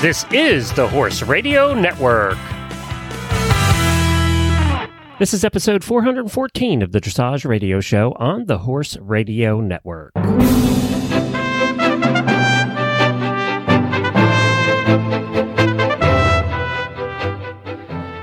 This is the Horse Radio Network. This is episode 414 of the Dressage Radio Show on the Horse Radio Network.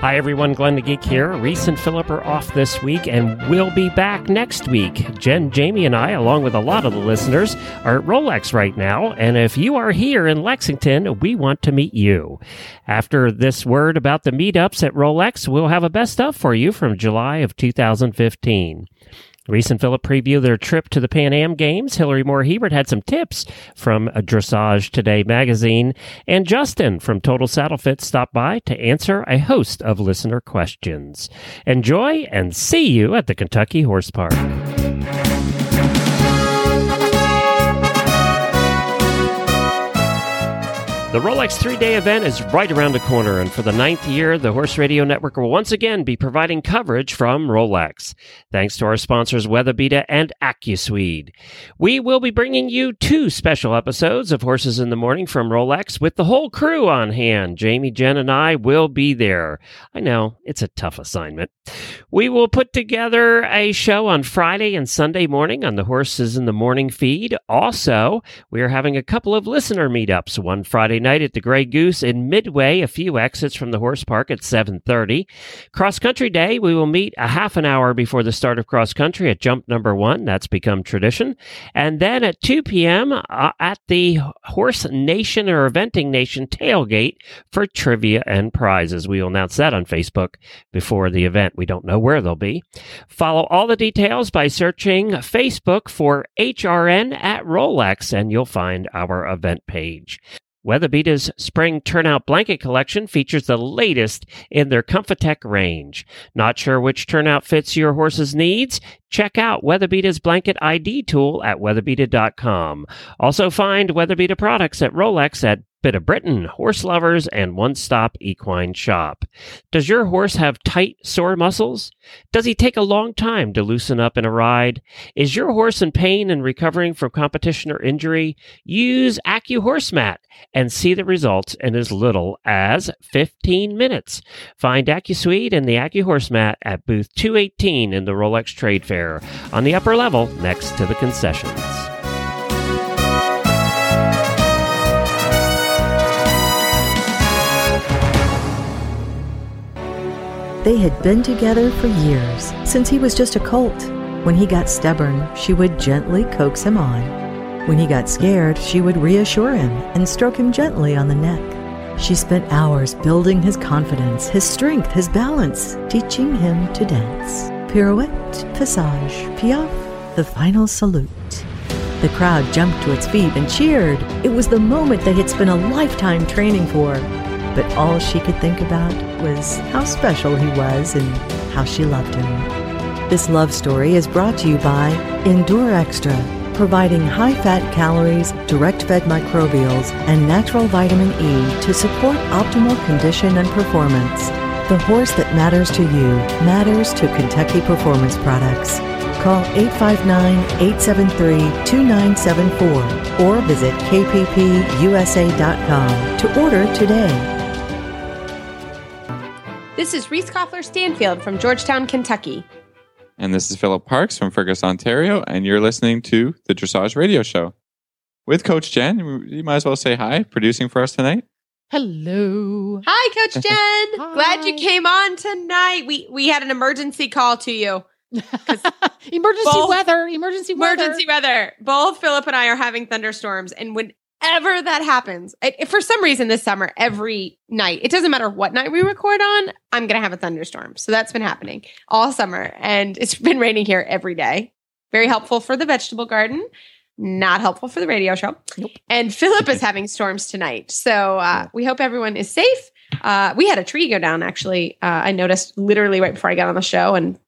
Hi, everyone. Glenn the Geek here. Reese and Philip are off this week, and we'll be back next week. Jen, Jamie, and I, along with a lot of the listeners, are at Rolex right now. And if you are here in Lexington, we want to meet you. After this word about the meetups at Rolex, we'll have a best of for you from July of 2015. Reese and Philip preview their trip to the Pan Am Games. Hilary Moore Hebert had some tips from Dressage Today magazine. And Justin from Total Saddle Fit stopped by to answer a host of listener questions. Enjoy and see you at the Kentucky Horse Park. The Rolex three day event is right around the corner, and for the ninth year, the Horse Radio Network will once again be providing coverage from Rolex. Thanks to our sponsors, WeatherBeeta and AccuSwede. We will be bringing you two special episodes of Horses in the Morning from Rolex with the whole crew on hand. Jamie, Jen, and I will be there. I know, it's a tough assignment. We will put together a show on Friday and Sunday morning on the Horses in the Morning feed. Also, we are having a couple of listener meetups, one Friday night at the Grey Goose in Midway, a few exits from the horse park at 7:30. Cross Country Day, we will meet a half an hour before the start of cross country at jump number 1. That's become tradition. And then at 2 p.m. Uh, at the Horse Nation or Eventing Nation tailgate for trivia and prizes. We will announce that on Facebook before the event. We don't know where they'll be. Follow all the details by searching Facebook for HRN at Rolex and you'll find our event page. WeatherBeeta's spring turnout blanket collection features the latest in their ComFiTec range. Not sure which turnout fits your horse's needs? Check out WeatherBeeta's blanket ID tool at weatherbeeta.com. Also find WeatherBeeta products at Rolex at Bit of Britain, horse lovers, and one stop equine shop. Does your horse have tight, sore muscles? Does he take a long time to loosen up in a ride? Is your horse in pain and recovering from competition or injury? Use AccuHorseMat and see the results in as little as 15 minutes. Find AccuSwede and the AccuHorseMat at booth 218 in the Rolex Trade Fair on the upper level next to the concessions. They had been together for years, since he was just a colt. When he got stubborn, she would gently coax him on. When he got scared, she would reassure him and stroke him gently on the neck. She spent hours building his confidence, his strength, his balance, teaching him to dance. Pirouette, passage, piaffe, the final salute. The crowd jumped to its feet and cheered. It was the moment they had spent a lifetime training for but all she could think about was how special he was and how she loved him. This love story is brought to you by Endure Extra, providing high fat calories, direct fed microbials, and natural vitamin E to support optimal condition and performance. The horse that matters to you matters to Kentucky Performance Products. Call 859 873 2974 or visit kppusa.com to order today. This is Reese Koffler Stanfield from Georgetown, Kentucky. And this is Philip Parks from Fergus, Ontario, and you're listening to the Dressage Radio Show. With Coach Jen, you might as well say hi, producing for us tonight. Hello. Hi, Coach Jen. Hi. Glad you came on tonight. We we had an emergency call to you. emergency both, weather, emergency weather. Emergency weather. Both Philip and I are having thunderstorms. And when whenever that happens, it, for some reason this summer, every night, it doesn't matter what night we record on, I'm going to have a thunderstorm. So that's been happening all summer. And it's been raining here every day. Very helpful for the vegetable garden. Not helpful for the radio show. Nope. And Philip is having storms tonight. So uh, we hope everyone is safe. Uh, we had a tree go down, actually. Uh, I noticed literally right before I got on the show, and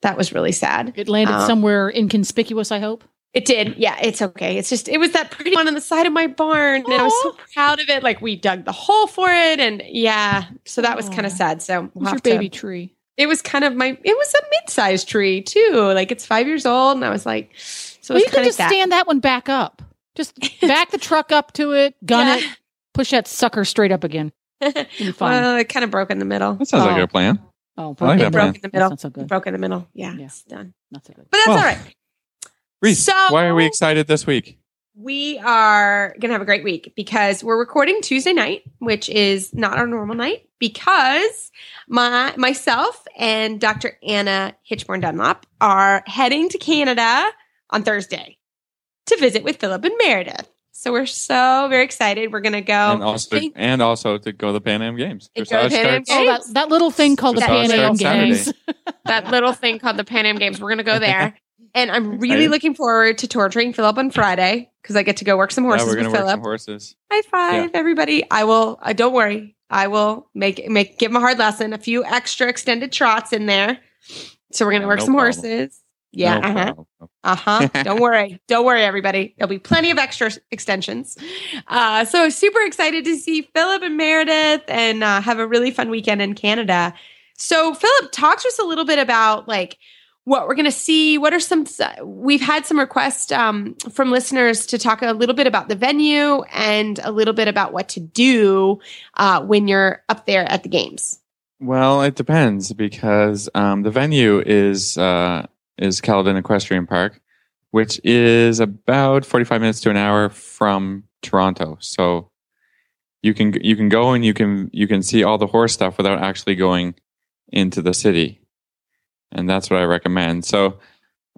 that was really sad. It landed um, somewhere inconspicuous, I hope. It did. Yeah, it's okay. It's just it was that pretty one on the side of my barn, Aww. and I was so proud of it. Like we dug the hole for it, and yeah, so that was kind of sad. So we'll your baby to, tree? It was kind of my. It was a mid-sized tree too. Like it's five years old, and I was like, so well, you can just sad. stand that one back up. Just back the truck up to it, gun yeah. it, push that sucker straight up again. It'll be fun. well, it kind of broke in the middle. That sounds like Oh. a plan. oh, I like It broke plan. in the middle. That's not so It good. broke in the middle. Yeah, Yeah. it's done. Not so good. But that's Well, all right. Reese, So- why are we excited this week? We are going to have a great week because we're recording Tuesday night, which is not our normal night because my myself and Dr. Anna Hitchborn Dunlop are heading to Canada on Thursday to visit with Philip and Meredith. So we're so very excited. We're going to go. and also, Thank- and also to go to the Pan Am Games. Go Pan Am starts- Oh, that, that little thing called the Pan Am Games. that little thing called the Pan Am Games. We're going to go there. And I'm really looking forward to torturing Philip on Friday because I get to go work some Yeah, horses we're gonna with work Philip. some horses. High five, everybody. I will, uh, don't worry. I will make, make, give him a hard lesson, a few extra extended trots in there. So we're going to Yeah, work no some problem. horses. Yeah. No uh-huh. problem. Uh huh. Don't worry. Don't worry, everybody. There'll be plenty of extra extensions. Uh, so super excited to see Philip and Meredith and uh, have a really fun weekend in Canada. So Philip, talk to us a little bit about like what we're going to see. What are some? We've had some requests um, from listeners to talk a little bit about the venue and a little bit about what to do uh, when you're up there at the games. Well, it depends because um, the venue is uh, is Caledon Equestrian Park, which is about forty five minutes to an hour from Toronto. So you can you can go and you can you can see all the horse stuff without actually going into the city, and that's what I recommend. So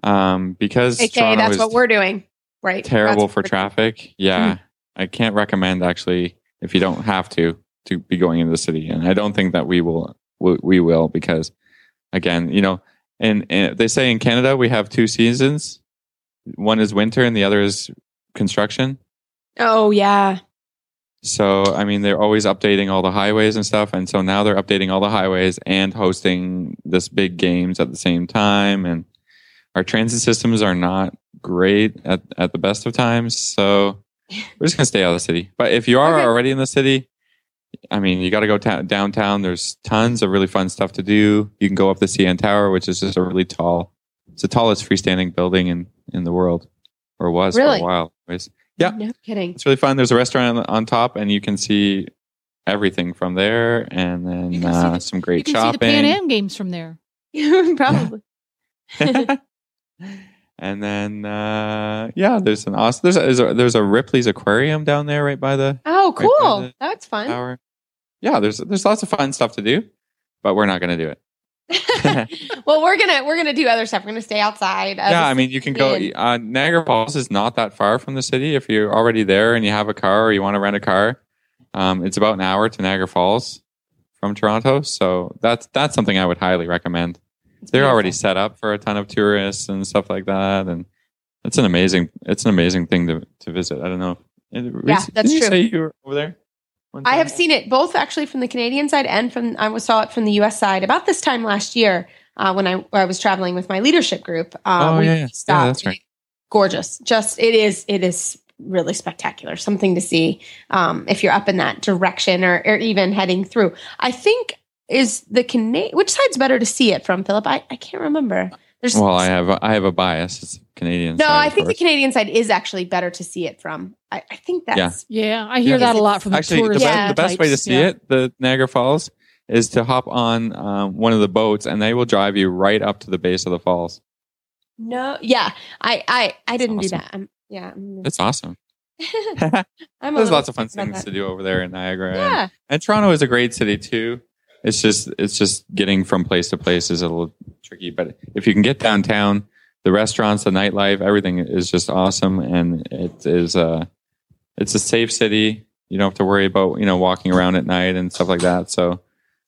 um, because Okay, Toronto that's what we're doing. Right. terrible That's for traffic. Yeah, Mm-hmm. I can't recommend actually if you don't have to to be going into the city, and I don't think that we will we, we will because again, you know, and, and they say in Canada we have two seasons. One is winter, and the other is construction. Oh yeah. So I mean, they're always updating all the highways and stuff, and so now they're updating all the highways and hosting this big games at the same time. And our transit systems are not great at at the best of times, so we're just gonna stay out of the city. But if you are Okay. already in the city, I mean, you got to go ta- downtown. There's tons of really fun stuff to do. You can go up the CN Tower, which is just a really tall. It's the tallest freestanding building in in the world, or was Really? for a while. Anyways. Yeah. No kidding. It's really fun. There's a restaurant on, on top, and you can see everything from there, and You then uh, the- some You great can see the Pan shopping. Am Games from there. Probably. and then uh, yeah, there's an awesome. There's a, there's a there's a Ripley's Aquarium down there, right by the Oh, Right cool. the That's fun. tower. Yeah, there's there's lots of fun stuff to do, but we're not going to do it. well, we're gonna we're gonna do other stuff. We're gonna stay outside. yeah, I mean, you can go. Uh, Niagara Falls is not that far from the city. If you're already there and you have a car or you want to rent a car, um, it's about an hour to Niagara Falls from Toronto. So that's that's something I would highly recommend. It's They're already set up for a ton of tourists and stuff like that, and it's an amazing it's an amazing thing to to visit. I don't know. Yeah, that's you true. say you were over there? I have seen it both actually from the Canadian side and from I saw it from the U.S. side about this time last year uh, when I, I was traveling with my leadership group. Uh, Oh, yeah. Yeah, that's right. Gorgeous. Just it is. It is really spectacular. Something to see um, if you're up in that direction or, or even heading through. I think is the Canadian. Which side's better to see it from, Philip? I, I can't remember. There's Well, I have a, I have a bias. It's Canadian. no. side, I think the. Canadian side is actually better to see it from. I, I think that's Yeah, I hear Yeah. that a lot from the actually the, tourist best, Yeah. the best way to see Yeah. it the niagara falls is to hop on um, one of the boats and they will drive you right up to the base of the falls no. Yeah, I I I didn't awesome. do that. I'm, yeah, I'm, it's awesome I'm there's lots of fun things that. to do over there in niagara and, Yeah, and toronto is a great city too it's just it's just getting from place to place is a little tricky but if you can get downtown the restaurants the nightlife everything is just awesome. And it is uh it's a safe city. You don't have to worry about you know walking around at night and stuff like that. So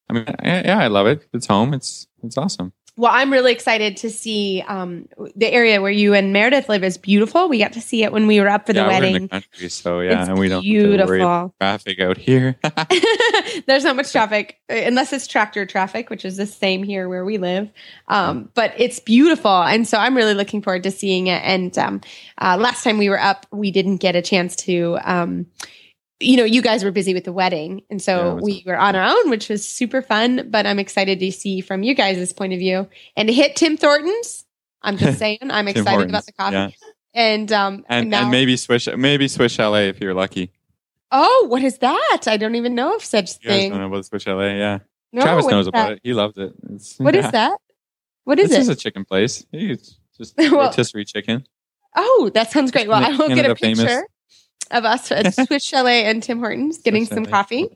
i mean yeah i love it. It's home. It's it's awesome Well, I'm really excited to see um, the area where you and Meredith live is beautiful. We got to see it when we were up for the yeah, we're in wedding. the country, so yeah, It's and we don't have to worry about beautiful. traffic out here. There's not much traffic uh, unless it's tractor traffic, which is the same here where we live. Um, but it's beautiful, and so I'm really looking forward to seeing it. And um, uh, last time we were up, we didn't get a chance to. You know, you guys were busy with the wedding, and so was- we were on our own, which was super fun. But I'm excited to see from you guys' point of view and to hit Tim Horton's. I'm just saying, I'm excited Hortons, about the coffee, yeah. and um, and now, and maybe Swiss maybe Swiss Chalet if you're lucky. Oh, what is that? I don't even know of such You thing. don't know about Swiss Chalet? Yeah. No, Travis knows about it. He loved it. It's, What is yeah. that? What is this it? is a chicken place. It's just Well- rotisserie chicken. oh, that sounds great. Well, I will get a picture. famous. Of us at Swiss Chalet and Tim Hortons getting Swiss some Chalet. coffee.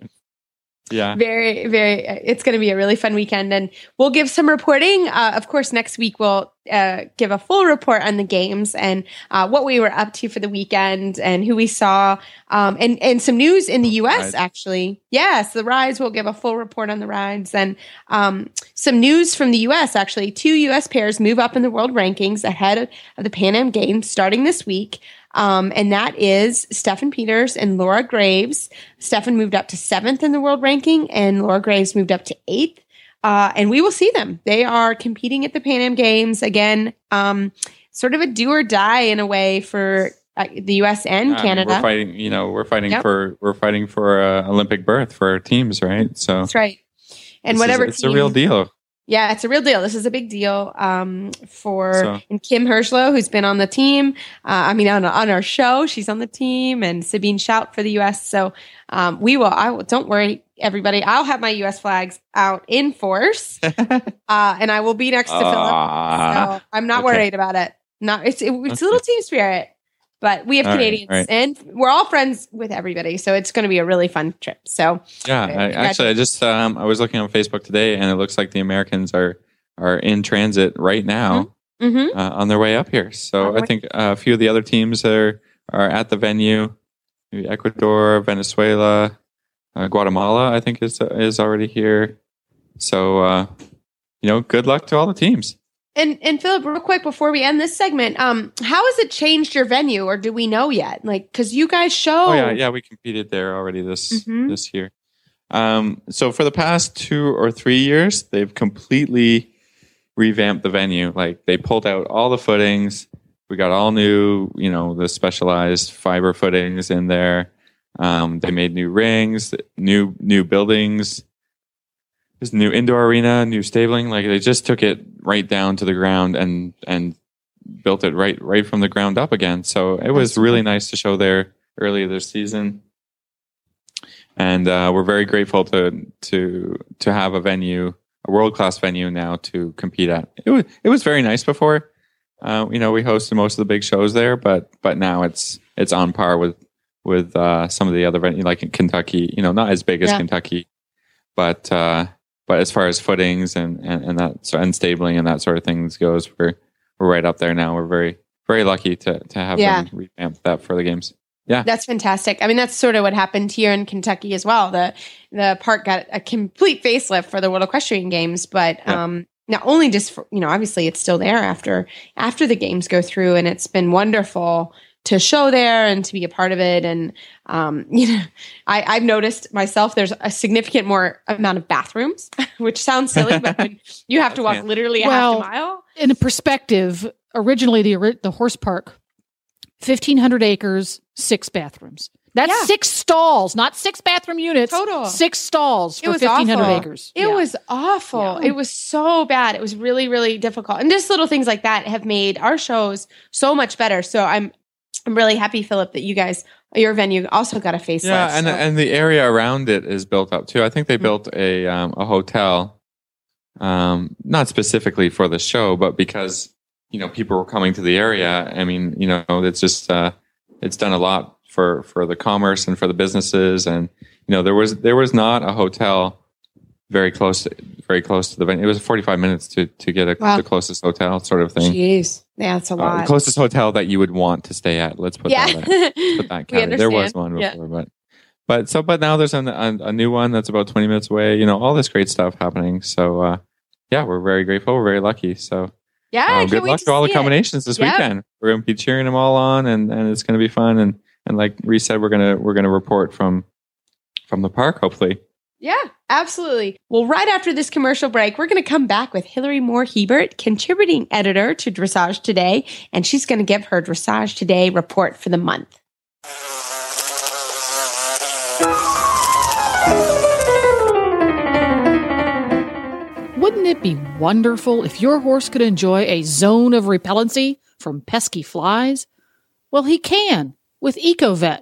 Yeah. very very it's going to be a really fun weekend and we'll give some reporting uh, of course next week we'll uh, give a full report on the games and uh, what we were up to for the weekend and who we saw um, and and some news in the us actually yes the rides we'll give a full report on the rides and um, some news from the us actually two us pairs move up in the world rankings ahead of the pan am games starting this week um, and that is Steffen Peters and Laura Graves. Steffen moved up to seventh in the world ranking, and Laura Graves moved up to eighth. Uh, and we will see them. They are competing at the Pan Am Games again. Um, sort of a do or die in a way for uh, the U.S. and mean, Canada. we're fighting. You know, we're fighting Yep. for we're fighting for uh, Olympic berth for our teams, right? So That's right. And this is- whatever it's team, a real deal. Yeah, it's a real deal. This is a big deal um, for So- and Kim Herslow, who's been on the team. Uh, I mean, on on our show, she's on the team, and Sabine Schut for the U.S. So um, we will. I will. Don't worry, everybody. I'll have my U.S. flags out in force, uh, and I will be next to Philip. Ah, So I'm not okay. worried about it. Not it's it, it's a little team spirit, but we have All right, Canadians, all right. and we're all friends with everybody. So it's going to be a really fun trip. So yeah, I, actually, I just um, I was looking on Facebook today, and it looks like the Americans are are in transit right now mhm. uh, on their way up here. So I think a few of the other teams are are at the venue. Maybe Ecuador, Venezuela, uh, Guatemala. I think is is already here. So uh, you know, good luck to all the teams. And and Philip, real quick before we end this segment, um, how has it changed your venue, or do we know yet? Like, because you guys show, Oh yeah, yeah, we competed there already this Mhm. this year. Um, so for the past two or three years, they've completely revamped the venue. Like they pulled out all the footings. We got all new, you know, the specialized fiber footings in there. Um, they made new rings, new new buildings. A new indoor arena, new stabling. Like they just took it right down to the ground and and built it right right from the ground up again. So it was really nice to show there earlier this season. And uh, we're very grateful to to to have a venue, a world class venue now to compete at. It was it was very nice before. Uh, you know, we hosted most of the big shows there, but but now it's it's on par with with uh, some of the other venues, like in Kentucky. You know, not as big as Yeah. Kentucky, but uh, but as far as footings and and, and that so, and stabling and that sort of things goes, we're we're right up there now. We're very very lucky to to have Yeah. them revamp that for the games. Yeah, that's fantastic. I mean, that's sort of what happened here in Kentucky as well. The the park got a complete facelift for the World Equestrian Games, but Yeah. um, not only just for, you know, obviously it's still there after after the games go through, and it's been wonderful to show there and to be a part of it. And um, you know, I, I've noticed myself there's a significant more amount of bathrooms, which sounds silly, but when you have to walk Yeah. literally a Well, half a mile. In a perspective, originally the the horse park, fifteen hundred acres, six bathrooms. That's Yeah. six stalls, not six bathroom units. Total. Six stalls It for was fifteen hundred awful. acres. It Yeah. was awful. Yeah. It was so bad. It was really, really difficult. And just little things like that have made our shows so much better. So I'm I'm really happy, Philip, that you guys your venue also got a facelift. Yeah, and so- and the area around it is built up too. I think they Mhm. built a um, a hotel, um, not specifically for the show, but because you know people were coming to the area. I mean, you know, it's just uh, it's done a lot for for the commerce and for the businesses, and you know, there was there was not a hotel very close very close to the venue. It was 45 minutes to to get a, Wow. the closest hotel sort of thing. Jeez. Yeah, it's a Uh, lot. the closest hotel that you would want to stay at. Let's put yeah. that put that. There was one Yeah. before, but but so but now there's an, a, a new one that's about 20 minutes away. You know, all this great stuff happening. So uh, yeah, we're very grateful. We're very lucky. So yeah, um, good luck to to all the see it. combinations this Yeah. weekend. We're going to be cheering them all on, and and it's going to be fun. And and like Reese said, we're gonna we're gonna report from from the park hopefully. Yeah, absolutely. Well, right after this commercial break, we're going to come back with Hilary Moore Hebert, contributing editor to Dressage Today, and she's going to give her Dressage Today report for the month. Wouldn't it be wonderful if your horse could enjoy a zone of repellency from pesky flies? Well, he can with EcoVet.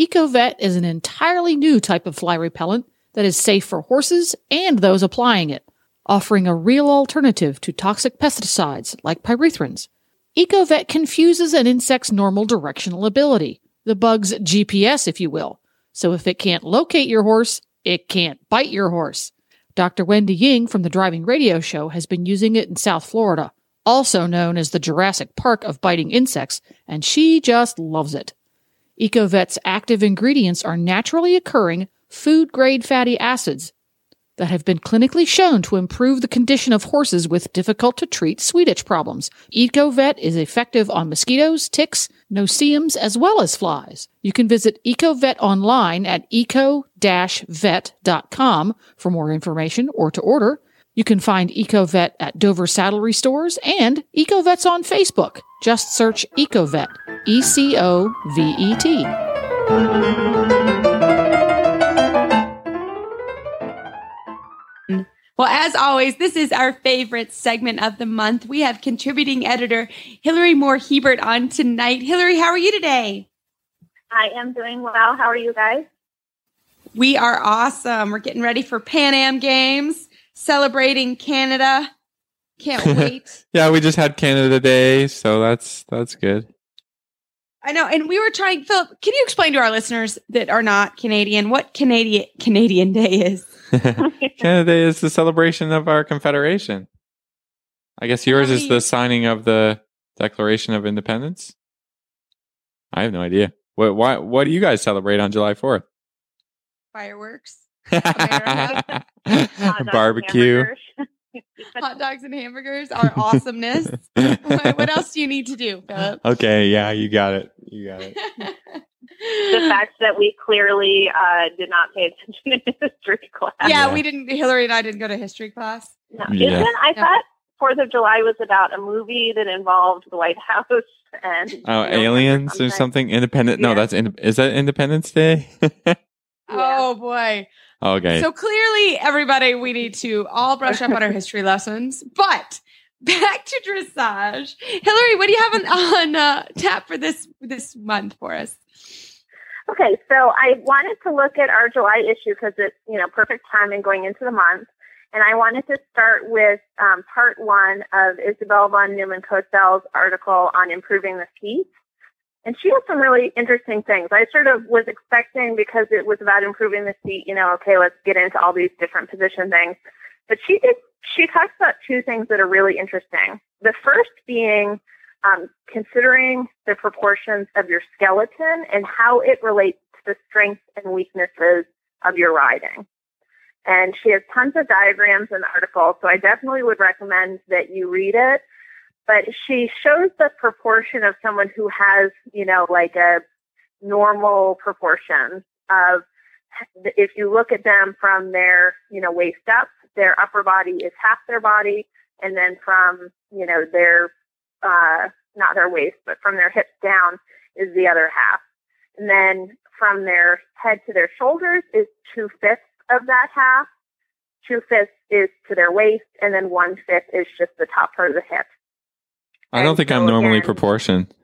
EcoVet is an entirely new type of fly repellent that is safe for horses and those applying it, offering a real alternative to toxic pesticides like pyrethrins. EcoVet confuses an insect's normal directional ability, the bug's GPS, if you will. So if it can't locate your horse, it can't bite your horse. Dr. Wendy Ying from the Driving Radio Show has been using it in South Florida, also known as the Jurassic Park of biting insects, and she just loves it. EcoVet's active ingredients are naturally occurring food grade fatty acids that have been clinically shown to improve the condition of horses with difficult to treat sweet itch problems. EcoVet is effective on mosquitoes, ticks, no-see-ums, as well as flies. You can visit EcoVet online at eco-vet.com for more information or to order. You can find EcoVet at Dover Saddlery Stores and EcoVet's on Facebook. Just search EcoVet, E Well, as always, this is our favorite segment of the month. We have contributing editor Hilary Moore Hebert on tonight. Hilary, how are you today? I am doing well. How are you guys? We are awesome. We're getting ready for Pan Am Games, celebrating Canada. Can't wait. yeah, we just had Canada Day, so that's that's good. I know, and we were trying. Philip, can you explain to our listeners that are not Canadian what Canadian Canadian Day is? Canada Day is the celebration of our Confederation. I guess yours is the signing of the Declaration of Independence. I have no idea. What why what do you guys celebrate on July fourth? Fireworks, Hot barbecue. hot dogs, and hamburgers. Our awesomeness. what, what else do you need to do, Philip? Okay, yeah, you got it. You got it. The fact that we clearly uh, did not pay attention in history class. yeah, Yeah. we didn't. Hilary and I didn't go to history class. No. Yeah. Isn't, I Yeah. thought Fourth of July was about a movie that involved the White House and Oh, you know, aliens or something? Independent? No, that's in, is that Independence Day? Oh boy. okay. So clearly, everybody, we need to all brush up on our history lessons. But back to dressage, Hilary, what do you have on, on uh, tap for this this month for us? Okay, so I wanted to look at our July issue because it's you know perfect timing going into the month, and I wanted to start with um, part one of Isabel von Neumann Cosel's article on improving the feet, and she has some really interesting things. I sort of was expecting because it was about improving the seat, you know, okay, let's get into all these different position things, but she did. She talks about two things that are really interesting. The first being um, considering the proportions of your skeleton and how it relates to the strengths and weaknesses of your riding. And she has tons of diagrams and articles, so I definitely would recommend that you read it. But she shows the proportion of someone who has, you know, like a normal proportion of if you look at them from their, you know, waist up, their upper body is half their body, and then from, you know, their uh, not their waist, but from their hips down is the other half. And then from their head to their shoulders is two fifths of that half. Two fifths is to their waist, and then one fifth is just the top part of the hip. I don't think I'm normally again- proportioned.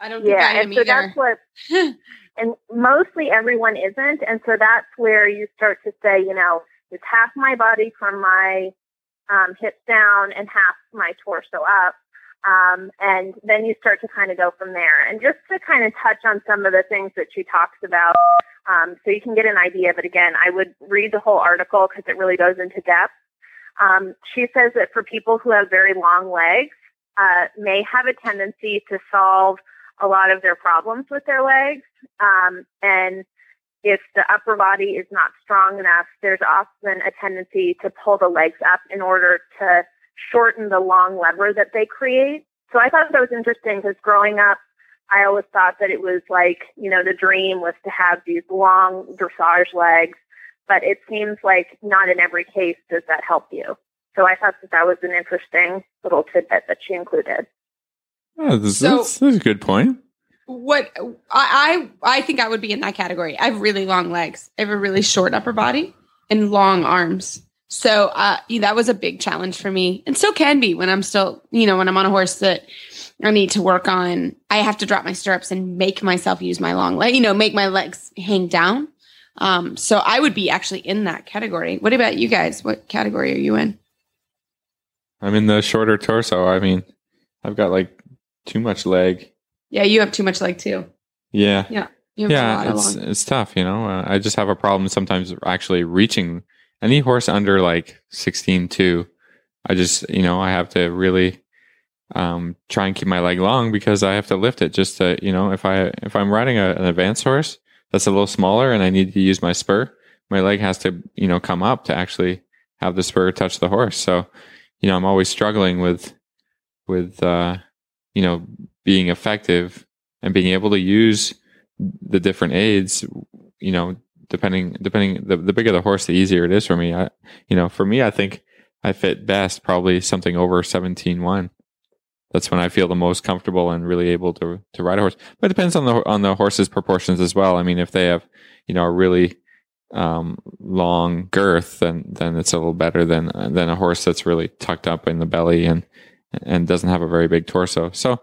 I don't think Yeah, I am and so either. that's what, and mostly everyone isn't. And so that's where you start to say, you know, it's half my body from my um, hips down and half my torso up. Um, and then you start to kind of go from there. And just to kind of touch on some of the things that she talks about, um, so you can get an idea. But again, I would read the whole article because it really goes into depth. Um, she says that for people who have very long legs, uh, may have a tendency to solve a lot of their problems with their legs. Um, and if the upper body is not strong enough, there's often a tendency to pull the legs up in order to shorten the long lever that they create. So I thought that was interesting because growing up, I always thought that it was like, you know, the dream was to have these long dressage legs, but it seems like not in every case does that help you. So I thought that that was an interesting little tidbit that she included. Oh, this, So- that's, that's a good point. what I, I I think I would be in that category. I have really long legs. I have a really short upper body and long arms. So uh, that was a big challenge for me, and still can be when I'm still, you know, when I'm on a horse that I need to work on. I have to drop my stirrups and make myself use my long leg. You know, make my legs hang down. Um, so I would be actually in that category. What about you guys? What category are you in? I'm in the shorter torso. I mean, I've got like too much leg. Yeah, you have too much leg too. Yeah. Yeah. You have a yeah, it's long- it's tough, you know. Uh, I just have a problem sometimes actually reaching any horse under like 16 2. I just, you know, I have to really um try and keep my leg long because I have to lift it just to, you know, if I if I'm riding a, an advanced horse that's a little smaller and I need to use my spur, my leg has to, you know, come up to actually have the spur touch the horse. So, you know, I'm always struggling with with uh you know, being effective and being able to use the different aids, you know, depending depending the, the bigger the horse, the easier it is for me. I you know, for me I think I fit best probably something over 17-1. That's when I feel the most comfortable and really able to to ride a horse. But it depends on the on the horse's proportions as well. I mean, if they have, you know, a really um, long girth, then then it's a little better than than a horse that's really tucked up in the belly and and doesn't have a very big torso. So,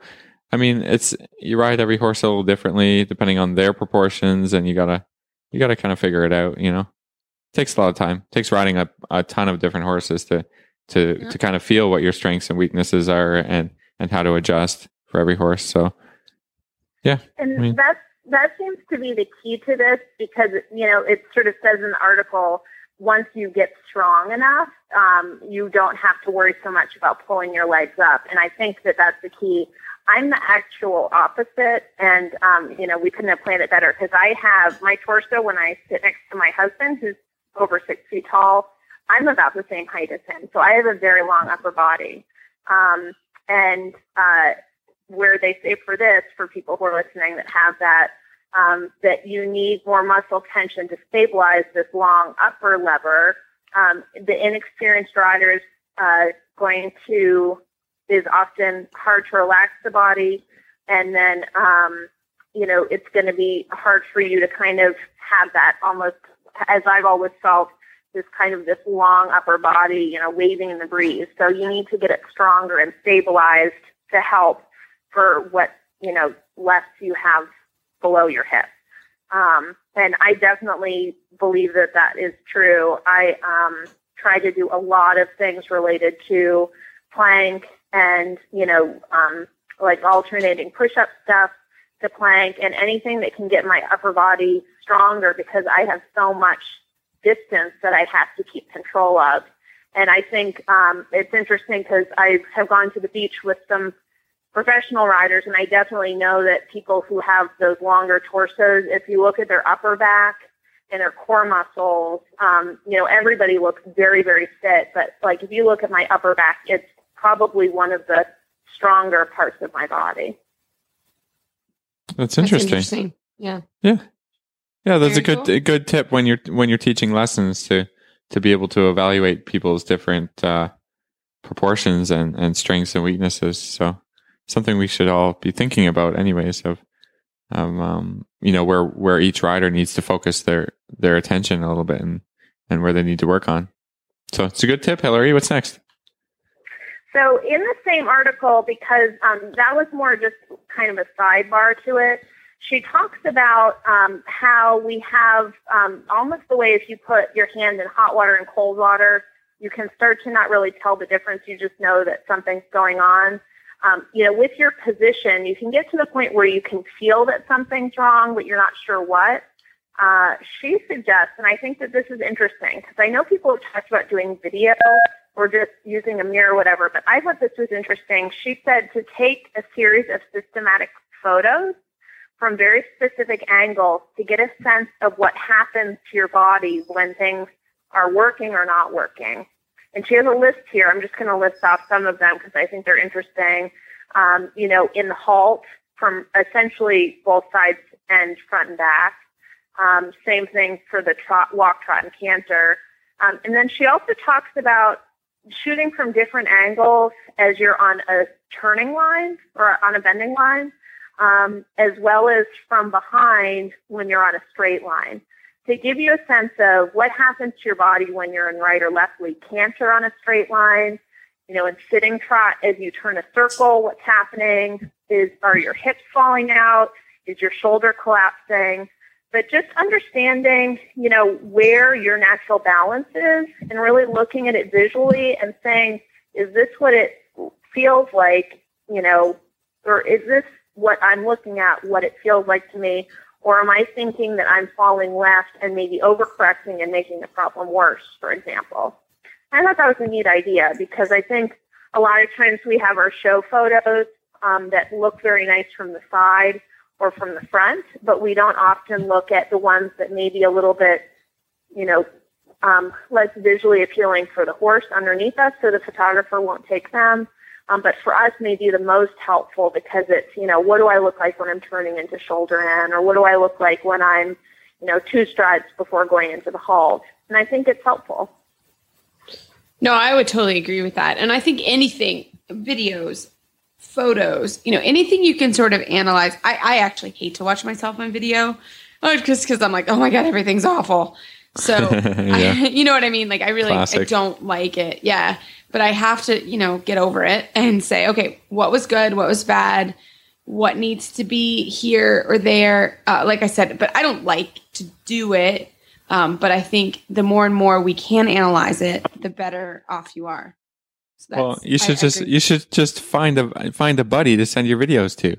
I mean, it's you ride every horse a little differently depending on their proportions, and you gotta you gotta kind of figure it out. You know, takes a lot of time. takes riding a, a ton of different horses to to Yeah. to kind of feel what your strengths and weaknesses are and and how to adjust for every horse. So, yeah, And I mean- that's that seems to be the key to this because you know it sort of says in the article once you get strong enough, um, you don't have to worry so much about pulling your legs up. And I think that that's the key. I'm the actual opposite, and um, you know we couldn't have planned it better because I have my torso when I sit next to my husband, who's over six feet tall. I'm about the same height as him, so I have a very long upper body. Um, and uh, where they say for this, for people who are listening that have that, um, that you need more muscle tension to stabilize this long upper lever. Um, the inexperienced rider is uh, going to is often hard to relax the body, and then um, you know it's going to be hard for you to kind of have that almost as I've always felt this kind of this long upper body, you know, waving in the breeze. So you need to get it stronger and stabilized to help for what you know less you have below your hip. Um, and I definitely believe that that is true. I um, try to do a lot of things related to plank and you know um, like alternating push-up stuff to plank and anything that can get my upper body stronger because I have so much distance that I have to keep control of. And I think um, it's interesting because I have gone to the beach with some professional riders, and I definitely know that people who have those longer torsos, if you look at their upper back and their core muscles, um, you know, everybody looks very, very fit. But like if you look at my upper back, it's probably one of the stronger parts of my body. that's That's interesting. Yeah. Yeah, Yeah, that's a good cool. a good tip when you're when you're teaching lessons to to be able to evaluate people's different uh, proportions and and strengths and weaknesses. So something we should all be thinking about, anyways. Of um, um, you know where where each rider needs to focus their their attention a little bit and and where they need to work on. So it's a good tip, Hilary. What's next? So in the same article, because um, that was more just kind of a sidebar to it, she talks about um, how we have um, almost the way if you put your hand in hot water and cold water, you can start to not really tell the difference. You just know that something's going on. Um, you know, with your position, you can get to the point where you can feel that something's wrong, but you're not sure what. Uh, she suggests, and I think that this is interesting because I know people have talked about doing video or just using a mirror or whatever, but I thought this was interesting. She said to take a series of systematic photos from very specific angles to get a sense of what happens to your body when things are working or not working. And she has a list here. I'm just going to list off some of them because I think they're interesting. Um, you know, in the halt from essentially both sides and front and back. Um, same thing for the trot, walk, trot, and canter. Um, and then she also talks about shooting from different angles as you're on a turning line or on a bending line, um, as well as from behind when you're on a straight line. To give you a sense of what happens to your body when you're in right or left lead canter on a straight line, You know, in sitting trot, as you turn a circle, what's happening is are your hips falling out? Is your shoulder collapsing? But just understanding, you know, where your natural balance is and really looking at it visually and saying, is this what it feels like, you know, or is this what I'm looking at, what it feels like to me? Or am I thinking that I'm falling left and maybe overcorrecting and making the problem worse, for example? I thought that was a neat idea because I think a lot of times we have our show photos um, that look very nice from the side or from the front, but we don't often look at the ones that may be a little bit, you know, um, less visually appealing for the horse underneath us, so the photographer won't take them. Um, but for us, may be the most helpful because it's, you know, what do I look like when I'm turning into shoulder in, or what do I look like when I'm, you know, two strides before going into the halt? And I think it's helpful. No, I would totally agree with that. And I think anything, videos, photos, you know, anything you can sort of analyze. I, I actually hate to watch myself on video just because I'm like, oh my God, everything's awful. So, I, you know what I mean? Like, I really I don't like it. Yeah. But I have to, you know, get over it and say, okay, what was good? What was bad? What needs to be here or there? Uh, like I said, but I don't like to do it um, but I think the more and more we can analyze it, the better off you are. So well, you should I, just I you should just find a find a buddy to send your videos to.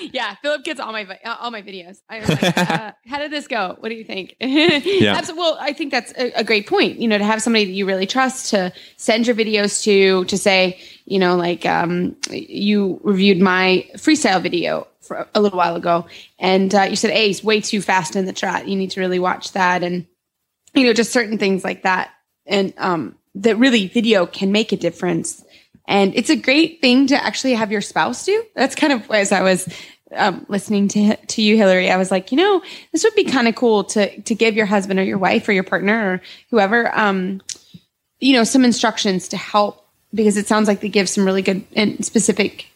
yeah, Philip gets all my uh, all my videos. I was like, uh, how did this go? What do you think? yeah. well, I think that's a, a, great point. You know, to have somebody that you really trust to send your videos to, to say, you know, like um, you reviewed my freestyle video for a little while ago, and uh, you said, "Hey, he's way too fast in the trot. You need to really watch that." And you know, just certain things like that, and um, that really video can make a difference. And it's a great thing to actually have your spouse do. That's kind of as I was um, listening to to you, Hilary. I was like, you know, this would be kind of cool to to give your husband or your wife or your partner or whoever, um, you know, some instructions to help because it sounds like they give some really good and specific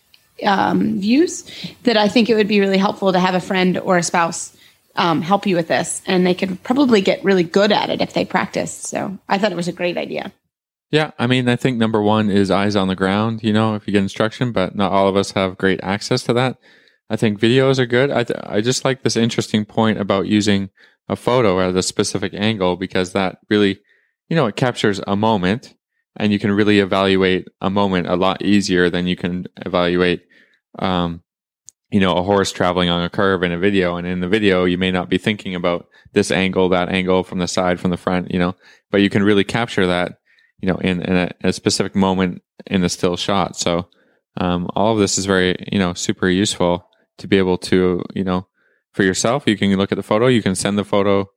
um, views that I think it would be really helpful to have a friend or a spouse um, help you with this, and they could probably get really good at it if they practice. So I thought it was a great idea. Yeah, I mean, I think number one is eyes on the ground. You know, if you get instruction, but not all of us have great access to that. I think videos are good. I th- I just like this interesting point about using a photo at a specific angle because that really, you know, it captures a moment and you can really evaluate a moment a lot easier than you can evaluate um, you know a horse traveling on a curve in a video and in the video you may not be thinking about this angle that angle from the side from the front you know but you can really capture that you know in, in a, a, specific moment in a still shot. So um, all of this is very you know super useful to be able to you know for yourself you can look at the photo you can send the photo.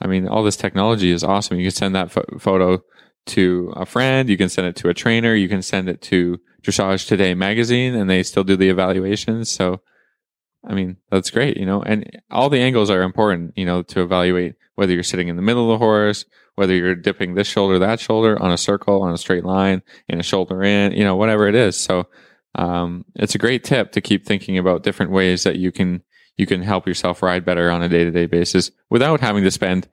I mean all this technology is awesome. You can send that fo- photo to a friend, you can send it to a trainer, you can send it to Dressage Today magazine, and they still do the evaluations. So, I mean, that's great, you know, and all the angles are important, you know, to evaluate whether you're sitting in the middle of the horse, whether you're dipping this shoulder, that shoulder on a circle, on a straight line, in a shoulder in, you know, whatever it is. So, um, it's a great tip to keep thinking about different ways that you can you can help yourself ride better on a day to day basis without having to spend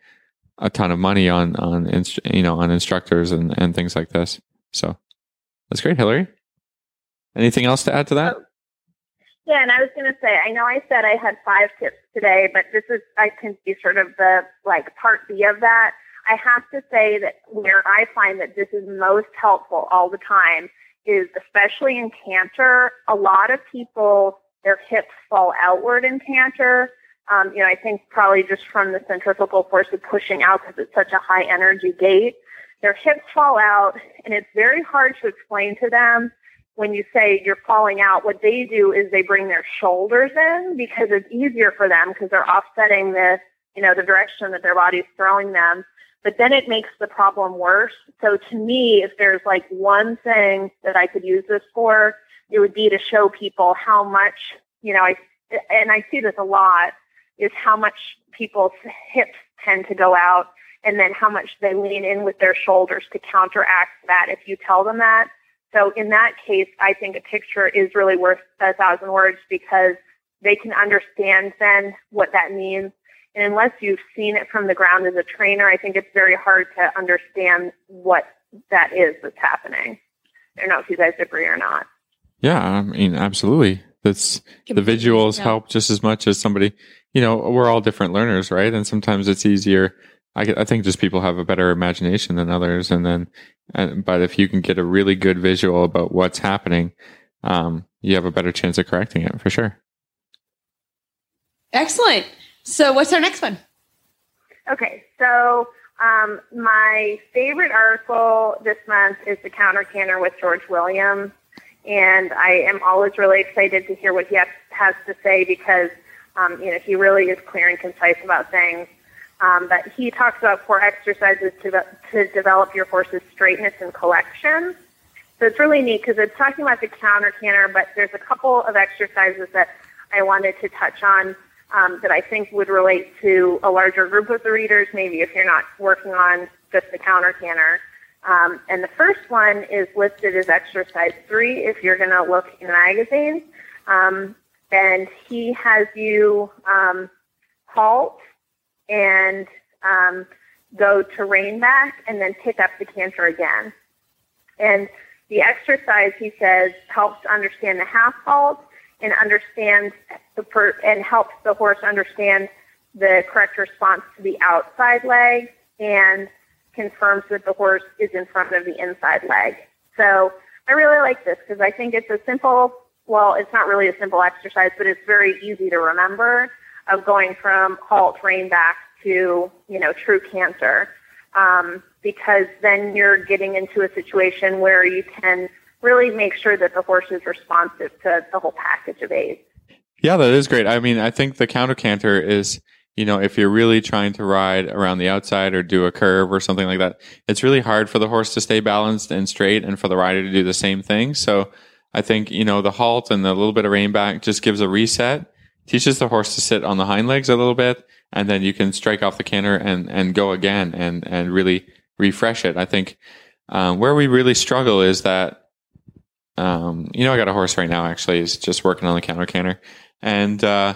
a ton of money on on inst- you know on instructors and and things like this. So that's great, Hilary. Anything else to add to that? Yeah, and I was going to say, I know I said I had five tips today, but this is I can see sort of the like part B of that. I have to say that where I find that this is most helpful all the time is especially in canter. A lot of people their hips fall outward in canter um, you know, I think probably just from the centrifugal force of pushing out because it's such a high energy gait, their hips fall out, and it's very hard to explain to them when you say you're falling out. What they do is they bring their shoulders in because it's easier for them because they're offsetting the, you know, the direction that their body's throwing them. But then it makes the problem worse. So to me, if there's like one thing that I could use this for, it would be to show people how much, you know, I, and I see this a lot is how much people's hips tend to go out and then how much they lean in with their shoulders to counteract that if you tell them that. So in that case, I think a picture is really worth a thousand words because they can understand then what that means. And unless you've seen it from the ground as a trainer, I think it's very hard to understand what that is that's happening. I don't know if you guys agree or not. Yeah, I mean, absolutely. That's the visuals yeah. help just as much as somebody. You know, we're all different learners, right? And sometimes it's easier. I, I think just people have a better imagination than others, and then, and, but if you can get a really good visual about what's happening, um, you have a better chance of correcting it for sure. Excellent. So, what's our next one? Okay, so um, my favorite article this month is the counter canter with George Williams, and I am always really excited to hear what he has, to say because um, you know he really is clear and concise about things. Um, but he talks about four exercises to to develop your horse's straightness and collection. So it's really neat because it's talking about the counter canter, but there's a couple of exercises that I wanted to touch on um, that I think would relate to a larger group of the readers, maybe if you're not working on just the counter canter. Um, and the first one is listed as exercise three if you're going to look in magazines. Um, and he has you um, halt and um, go to rein back and then pick up the canter again. And the exercise, he says, helps understand the half halt and understands the per- and helps the horse understand the correct response to the outside leg and confirms that the horse is in front of the inside leg. So I really like this because I think it's a simple, well, it's not really a simple exercise, but it's very easy to remember of going from halt, rein back to, you know, true canter. Um, because then you're getting into a situation where you can really make sure that the horse is responsive to the whole package of aids. Yeah, that is great. I mean, I think the counter canter is, you know, if you're really trying to ride around the outside or do a curve or something like that, it's really hard for the horse to stay balanced and straight and for the rider to do the same thing. So I think, you know, the halt and the little bit of rein back just gives a reset, teaches the horse to sit on the hind legs a little bit, and then you can strike off the canter and, and go again and, and really refresh it. I think, um, where we really struggle is that um, you know, I got a horse right now. Actually, he's just working on the counter canter, and uh,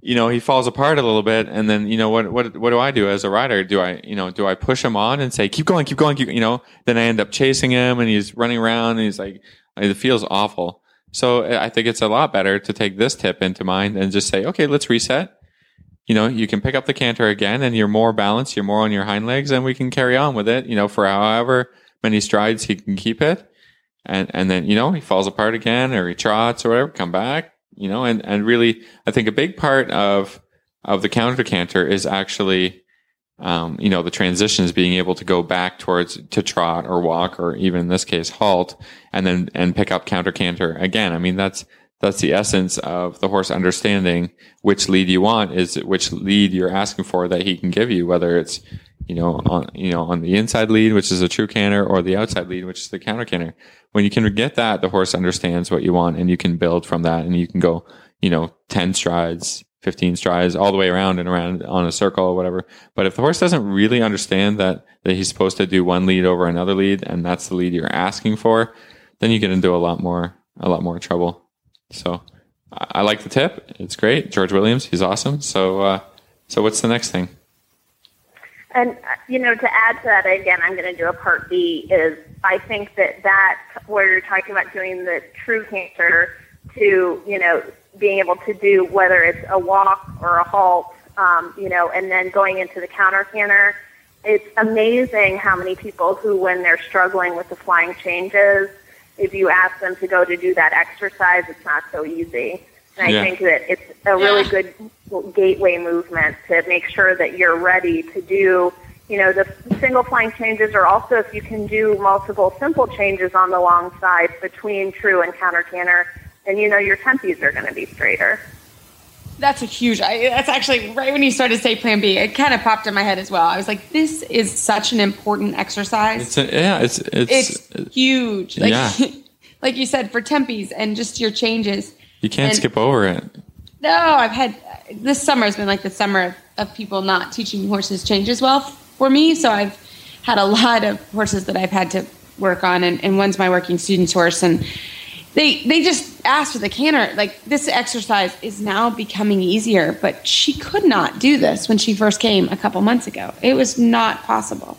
you know, he falls apart a little bit. And then, you know, what what what do I do as a rider? Do I, you know, do I push him on and say, keep going, keep going, keep, you know? Then I end up chasing him, and he's running around, and he's like, it feels awful. So I think it's a lot better to take this tip into mind and just say, okay, let's reset. You know, you can pick up the canter again, and you're more balanced. You're more on your hind legs, and we can carry on with it. You know, for however many strides he can keep it and and then you know he falls apart again or he trots or whatever come back you know and and really i think a big part of of the counter canter is actually um, you know the transitions being able to go back towards to trot or walk or even in this case halt and then and pick up counter canter again. I mean that's that's the essence of the horse understanding which lead you want is which lead you're asking for that he can give you whether it's you know on you know on the inside lead which is a true canter or the outside lead which is the counter canter when you can get that, the horse understands what you want and you can build from that and you can go, you know, 10 strides, 15 strides all the way around and around on a circle or whatever. But if the horse doesn't really understand that, that he's supposed to do one lead over another lead and that's the lead you're asking for, then you get into a lot more, a lot more trouble. So I, I like the tip. It's great. George Williams, he's awesome. So, uh, so what's the next thing? And, uh, you know, to add to that, again, I'm going to do a part B is I think that that, where you're talking about doing the true canter to, you know, being able to do whether it's a walk or a halt, um, you know, and then going into the counter canter, it's amazing how many people who, when they're struggling with the flying changes, if you ask them to go to do that exercise, it's not so easy. And I Yeah. think that it's a really good gateway movement to make sure that you're ready to do, you know, the single flying changes or also if you can do multiple simple changes on the long side between true and counter canter, then you know your tempies are going to be straighter. That's a huge. I, that's actually right when you started to say Plan B. It kind of popped in my head as well. I was like, this is such an important exercise. It's a, yeah, it's, it's, It's, huge. Like, yeah. like you said, for tempies and just your changes. you can't and- skip over it. No, I've had this summer has been like the summer of, people not teaching horses changes well for me. So I've had a lot of horses that I've had to work on, and, and one's my working student's horse, and they they just asked for the canter. Like this exercise is now becoming easier, but she could not do this when she first came a couple months ago. It was not possible.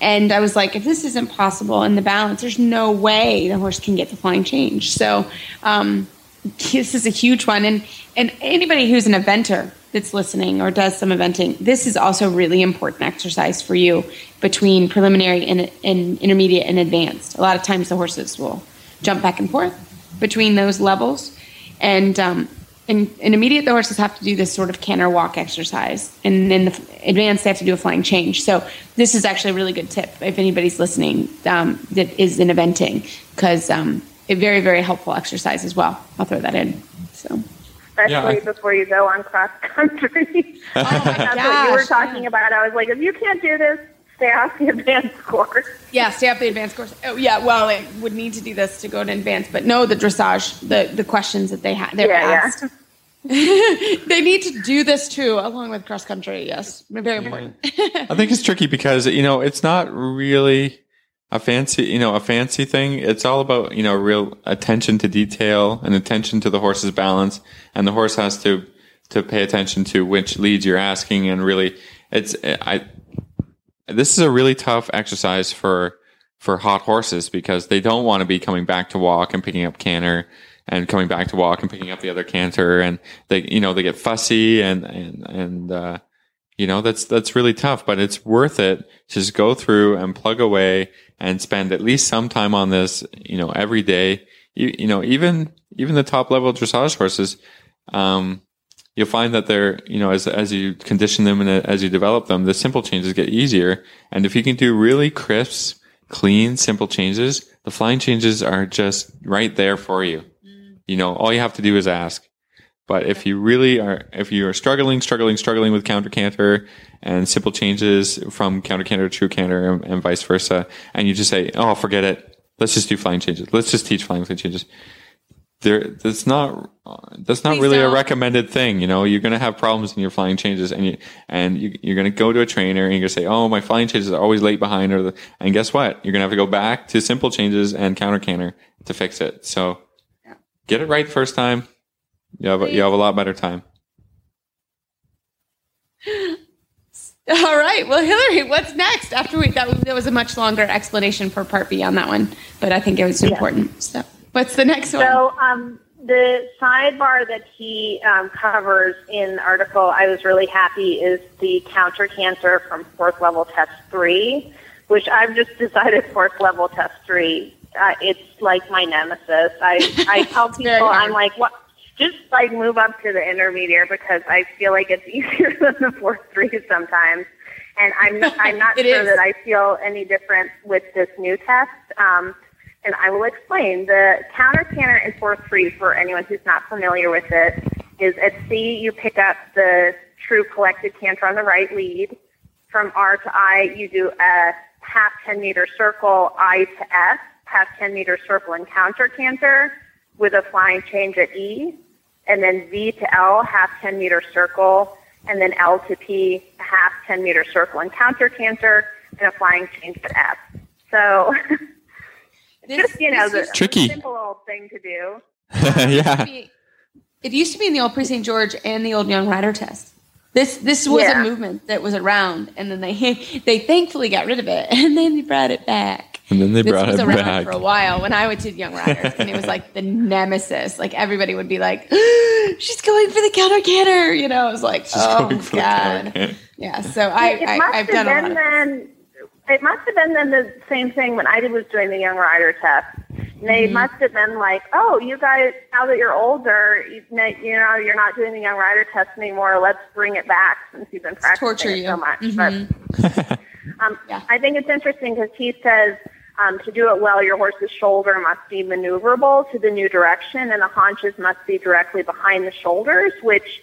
And I was like, if this isn't possible in the balance, there's no way the horse can get the flying change. So um, this is a huge one. And and anybody who's an eventer that's listening or does some eventing, this is also really important exercise for you between preliminary and, and intermediate and advanced. A lot of times the horses will jump back and forth between those levels. And um, in, in intermediate, the horses have to do this sort of canter walk exercise, and in the advanced, they have to do a flying change. So this is actually a really good tip if anybody's listening um, that is in eventing, because um, a very very helpful exercise as well. I'll throw that in. So especially Yeah, I- before you go on cross country. Oh my That's what you were gosh, talking about. I was like, if you can't do this, stay off the advanced course. yeah, stay off the advanced course. Oh yeah, well, it would need to do this to go to advanced, but no, the dressage, the the questions that they have, they're Yeah, yeah. asked. they need to do this too, along with cross country. Yes, very important. I think it's tricky because you know it's not really a fancy you know a fancy thing. It's all about you know real attention to detail and attention to the horse's balance, and the horse has to to pay attention to which leads you're asking, and really it's I. This is a really tough exercise for for hot horses because they don't want to be coming back to walk and picking up canter and coming back to walk and picking up the other canter and they you know they get fussy and and and uh you know that's that's really tough but it's worth it to just go through and plug away and spend at least some time on this you know every day. You, you know even even the top level dressage horses um you'll find that they're you know as as you condition them and as you develop them the simple changes get easier. And if you can do really crisp clean simple changes the flying changes are just right there for you. You know all you have to do is ask but if you really are, if you are struggling, struggling, struggling with counter canter and simple changes from counter canter to true canter and, and vice versa, and you just say, "Oh, forget it. Let's just do flying changes. Let's just teach flying changes." There, that's not that's not Please really a don't. recommended thing. You know, you're going to have problems in your flying changes, and you and you, you're going to go to a trainer and you're going to say, "Oh, my flying changes are always late behind," or the, and guess what? You're going to have to go back to simple changes and counter canter to fix it. So, get it right the first time. You have a, you have a lot better time. All right. Well, Hilary, what's next? After we that, that was a much longer explanation for part B on that one, but I think it was important. So, what's the next one? So um, the sidebar that he um, covers in the article, I was really happy, is the counter canter from fourth level test three, which I've just decided fourth level test three. Uh, it's like my nemesis. I I tell people. I'm like what. Just like move up to the intermediate because I feel like it's easier than the fourth three sometimes, and I'm I'm not sure is. that I feel any different with this new test. Um, and I will explain. The counter canter in 4-3, for anyone who's not familiar with it, is at C, you pick up the true collected canter on the right lead. From R to I, you do a half 10 meter circle, I to S, half 10 meter circle and counter canter with a flying change at E. And then V to L, half 10 meter circle, and then L to P, half 10 meter circle and counter canter, and a flying change at F. So This- just you know this the, the Tricky. simple old thing to do. yeah. It used to be in the old Prix St. Georges and the old Young Rider test. This this was Yeah. a movement that was around, and then they they thankfully got rid of it, and then they brought it back. And then they this brought was it around back. for a while when I went to Young Riders, and it was like the nemesis. Like everybody would be like, "She's going for the counter canter," you know. I was like, Just "Oh going for the God." Yeah, so I, it I must I've have done a lot been of then. It must have been then the same thing when I was doing the young rider test. They Mm-hmm. must have been like, "Oh, you guys, now that you're older, you know, you know, you're not doing the young rider test anymore. Let's bring it back since you've been practicing torture it you. so much." Mhm. But um, Yeah. I think it's interesting because he says um, to do it well, your horse's shoulder must be maneuverable to the new direction, and the haunches must be directly behind the shoulders, which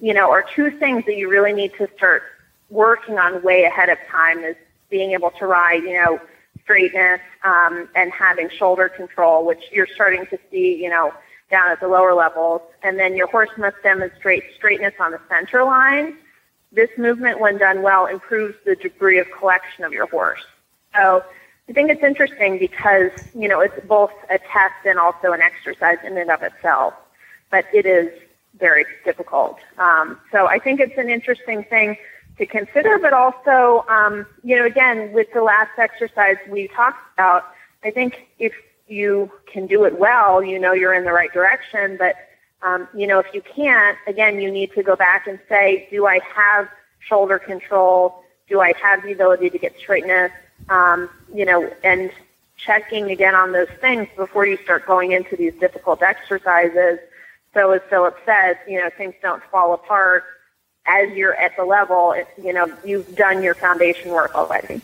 you know are two things that you really need to start working on way ahead of time. Is being able to ride, you know, straightness um, and having shoulder control, which you're starting to see, you know, down at the lower levels, and then your horse must demonstrate straightness on the center line this movement, when done well, improves the degree of collection of your horse. So I think it's interesting because, you know, it's both a test and also an exercise in and of itself, but it is very difficult. Um, so I think it's an interesting thing to consider, but also, um, you know, again, with the last exercise we talked about, I think if you can do it well, you know you're in the right direction. But, um, you know, if you can't, again, you need to go back and say, do I have shoulder control? Do I have the ability to get straightness? Um, you know, and checking again on those things before you start going into these difficult exercises. So as Philip says, you know, things don't fall apart as you're at the level. It, you know, you've done your foundation work already.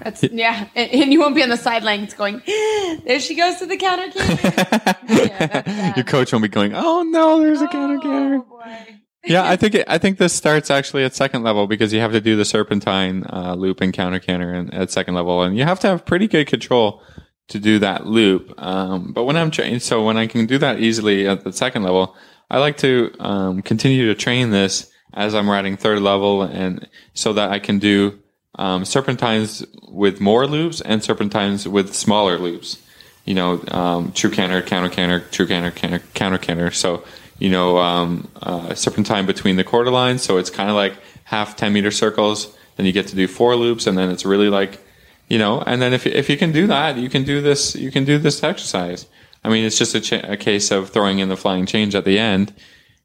That's yeah, and, and you won't be on the sidelines going, "There she goes to the counter yeah, Your coach won't be going, "Oh no, there's a counter canter." Oh, boy. Yeah, I think it, I think this starts actually at second level because you have to do the serpentine uh, loop and counter canter at second level, and you have to have pretty good control to do that loop. Um, but when I'm trained, so when I can do that easily at the second level, I like to um, continue to train this as I'm riding third level, and so that I can do um, serpentines with more loops and serpentines with smaller loops. You know, um, true canter, counter canter, true canter, canter, counter canter. So you know, um, uh, serpentine between the quarter lines. So it's kind of like half 10 meter circles. Then you get to do four loops and then it's really like, you know, and then if, if you can do that, you can do this, you can do this exercise. I mean, it's just a, ch- a case of throwing in the flying change at the end,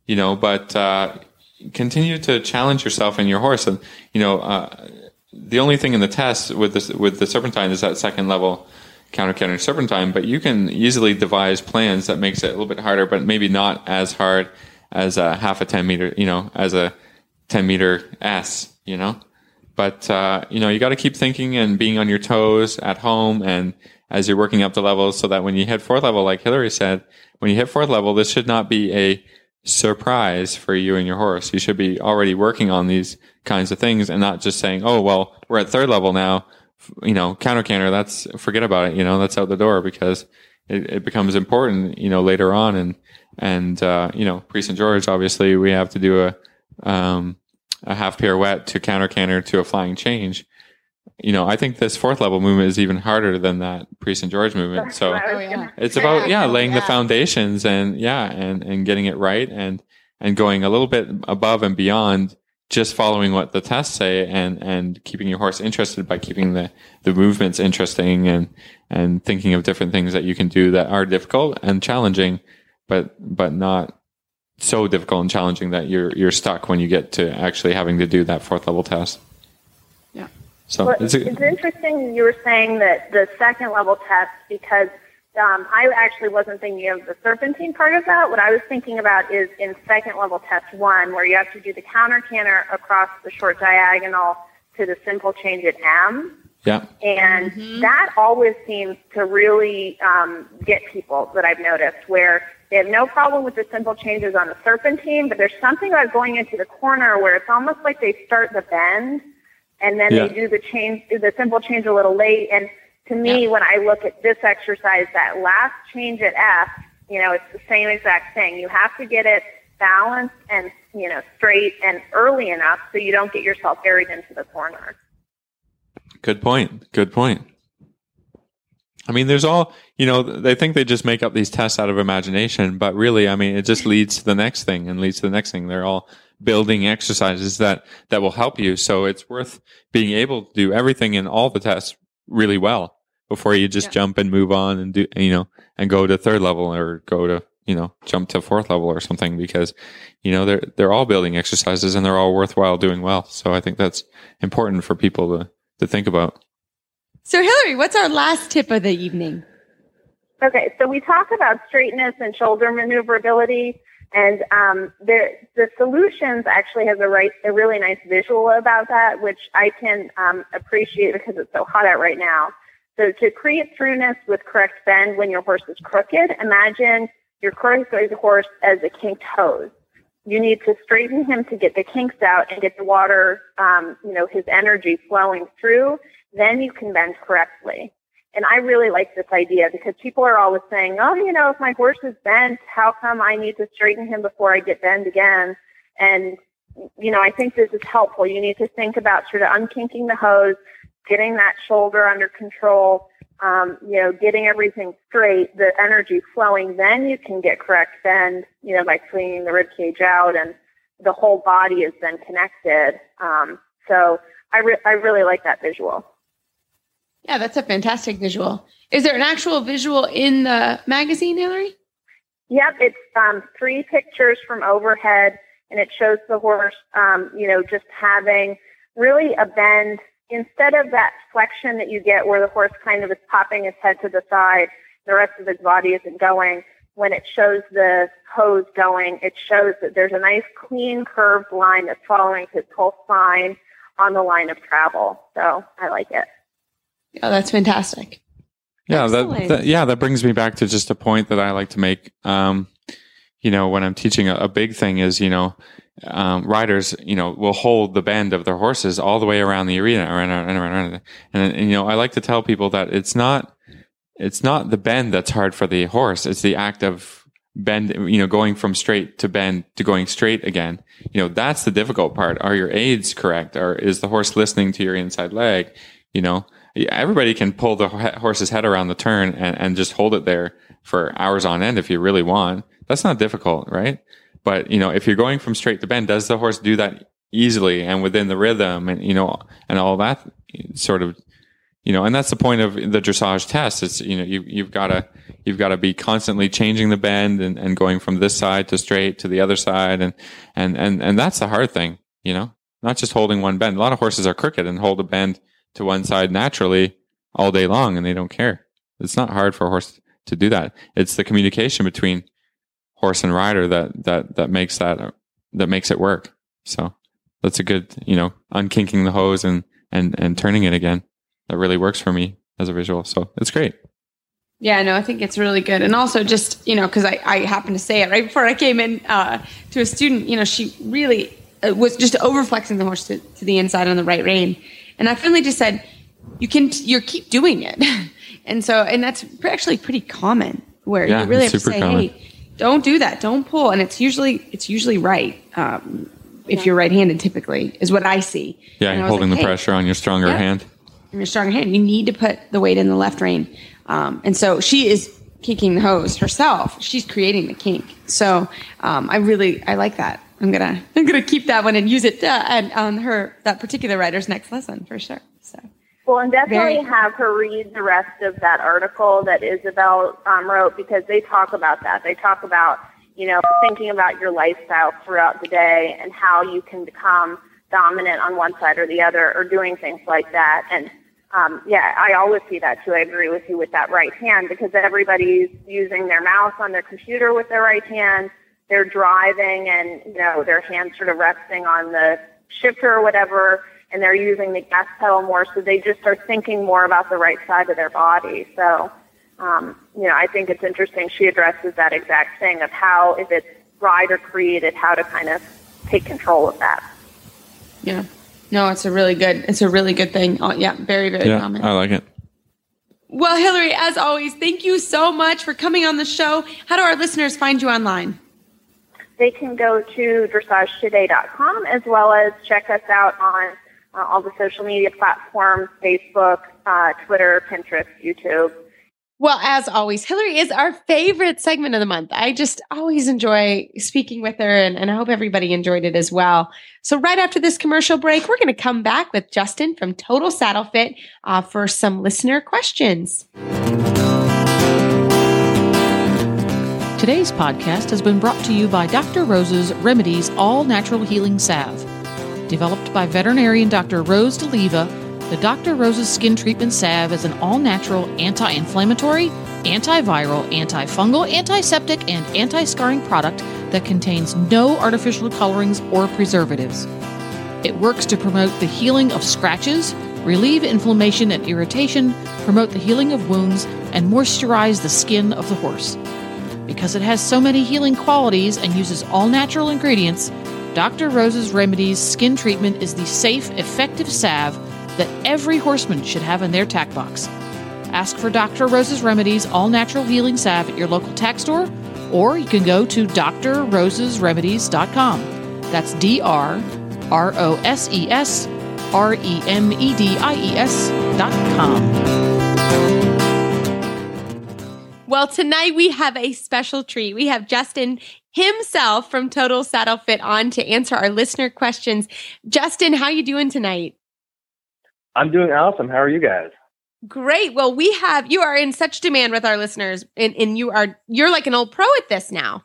you know, but, uh, continue to challenge yourself and your horse. And, you know, uh, the only thing in the test with this, with the serpentine is that second level counter canter serpentine, but you can easily devise plans that makes it a little bit harder, but maybe not as hard as a half a 10 meter, you know, as a 10 meter S, you know, but, uh, you know, you got to keep thinking and being on your toes at home and as you're working up the levels so that when you hit fourth level, like Hilary said, when you hit fourth level, this should not be a surprise for you and your horse. You should be already working on these kinds of things and not just saying, Oh, well, we're at third level now you know, counter canter, that's forget about it. You know, that's out the door because it, it becomes important, you know, later on. And, and, uh, you know, Prix St. Georges, obviously we have to do a, um, a half pirouette to counter canter to a flying change. You know, I think this fourth level movement is even harder than that Prix St. Georges movement. So Oh, yeah. it's about, yeah, laying the foundations and yeah, and, and getting it right and, and going a little bit above and beyond just following what the tests say and, and keeping your horse interested by keeping the, the movements interesting and, and thinking of different things that you can do that are difficult and challenging, but, but not so difficult and challenging that you're, you're stuck when you get to actually having to do that fourth level test. Yeah. So Well, it's it's, interesting you were saying that the second level test because um, I actually wasn't thinking of the serpentine part of that. What I was thinking about is in second level test one, where you have to do the counter canter across the short diagonal to the simple change at M. yeah. And that always seems to really um, get people that I've noticed where they have no problem with the simple changes on the serpentine, but there's something about going into the corner where it's almost like they start the bend and then Yeah. they do the change, do the simple change a little late. And to me, when I look at this exercise, that last change at F, you know, it's the same exact thing. You have to get it balanced and, you know, straight and early enough so you don't get yourself buried into the corner. Good point. Good point. I mean, there's all, you know, they think they just make up these tests out of imagination, but really, I mean, it just leads to the next thing and leads to the next thing. They're all building exercises that, that will help you. So it's worth being able to do everything in all the tests really well before you just Yeah. jump and move on and do, you know, and go to third level or go to, you know, jump to fourth level or something because, you know, they're, they're all building exercises and they're all worthwhile doing well. So I think that's important for people to, to think about. So, Hilary, what's our last tip of the evening? Okay, so we talk about straightness and shoulder maneuverability, and um, there, the solutions actually has a right, a really nice visual about that, which I can um, appreciate because it's so hot out right now. So to create throughness with correct bend when your horse is crooked, imagine your crooked horse as a kinked hose. You need to straighten him to get the kinks out and get the water, um, you know, his energy flowing through. Then you can bend correctly. And I really like this idea because people are always saying, oh, you know, if my horse is bent, how come I need to straighten him before I get bent again? And, you know, I think this is helpful. You need to think about sort of unkinking the hose, getting that shoulder under control, um, you know, getting everything straight, the energy flowing. Then you can get correct bend, you know, by swinging the rib cage out and, the whole body is then connected. Um, so I, re- I really like that visual. Yeah, that's a fantastic visual. Is there an actual visual in the magazine, Hilary? Yep, it's um, three pictures from overhead, and it shows the horse, um, you know, just having really a bend instead of that flexion that you get where the horse kind of is popping its head to the side, the rest of its body isn't going. When it shows the hose going, it shows that there's a nice clean curved line that's following his whole spine on the line of travel. So I like it. Oh, that's fantastic. Yeah, that, that yeah, that brings me back to just a point that I like to make. Um, you know, when I'm teaching, a, a big thing is you know, um, riders you know will hold the bend of their horses all the way around the arena, around, around, around. And, and you know, I like to tell people that it's not it's not the bend that's hard for the horse; it's the act of bend. You know, going from straight to bend to going straight again. You know, that's the difficult part. Are your aids correct? Or is the horse listening to your inside leg? You know, everybody can pull the horse's head around the turn and, and just hold it there for hours on end if you really want. That's not difficult, right? But you know, if you're going from straight to bend, does the horse do that easily and within the rhythm and you know and all that sort of you know and that's the point of the dressage test. It's you know you, you've got to you've got to be constantly changing the bend and, and going from this side to straight to the other side. And and and and that's the hard thing you know not just holding one bend. A lot of horses are crooked and hold a bend to one side naturally all day long and they don't care. It's not hard for a horse to do that. It's the communication between horse and rider that that that makes that that makes it work so that's a good you know unkinking the hose and and and turning it again that really works for me as a visual so it's great Yeah, no, I think it's really good. And also just, you know, because I, I happened to say it right before I came in uh, to a student, you know, she really uh, was just overflexing the horse to, to the inside on the right rein. And I finally just said, you can, you keep doing it. and so, and that's actually pretty common where Yeah, you really have to say, common. hey, don't do that. Don't pull. And it's usually, it's usually right. Um, if you're right-handed, typically is what I see. yeah And holding like, the "Hey, pressure on your stronger Yeah. hand your stronger hand. You need to put the weight in the left rein. Um, and so she is kinking the hose herself. She's creating the kink. So um, I really I like that. I'm gonna I'm gonna keep that one and use it uh, and on her that particular rider's next lesson for sure. So Well, and definitely Very- have her read the rest of that article that Isabel um, wrote because they talk about that. They talk about, you know, thinking about your lifestyle throughout the day and how you can become dominant on one side or the other or doing things like that. And um, yeah, I always see that too. I agree with you with that right hand because everybody's using their mouse on their computer with their right hand. They're driving and, you know, their hands sort of resting on the shifter or whatever, and they're using the gas pedal more, so they just are thinking more about the right side of their body. So, um, you know, I think it's interesting. She addresses that exact thing of how, if it's rider created, how to kind of take control of that. yeah. No, it's a really good it's a really good thing. Oh, yeah, very, very yeah common. i like it well, Hilary, as always, thank you so much for coming on the show. How do our listeners find you online? They can go to dressagetoday.com as well as check us out on uh, all the social media platforms Facebook, uh, Twitter, Pinterest, YouTube. Well, as always, Hilary is our favorite segment of the month. I just always enjoy speaking with her, and, and I hope everybody enjoyed it as well. So, right after this commercial break, we're going to come back with Justin from Total Saddle Fit uh, for some listener questions. Today's podcast has been brought to you by Dr. Rose's Remedies All Natural Healing Salve. Developed by veterinarian Dr. Rose DeLeva, the Dr. Rose's Skin Treatment Salve is an all natural anti inflammatory, antiviral, antifungal, antiseptic, and anti scarring product that contains no artificial colorings or preservatives. It works to promote the healing of scratches, relieve inflammation and irritation, promote the healing of wounds, and moisturize the skin of the horse. Because it has so many healing qualities and uses all natural ingredients, Dr. Rose's Remedies Skin Treatment is the safe, effective salve that every horseman should have in their tack box. Ask for Dr. Rose's Remedies All Natural Healing Salve at your local tack store, or you can go to drrosesremedies.com. That's D R R O S E S R E M E D I E S dot com. Well, tonight we have a special treat. We have Justin himself from Total Saddle Fit on to answer our listener questions. Justin, how you doing tonight? I'm doing awesome. How are you guys? Great. Well, we have you are in such demand with our listeners, and, and you are you're like an old pro at this now.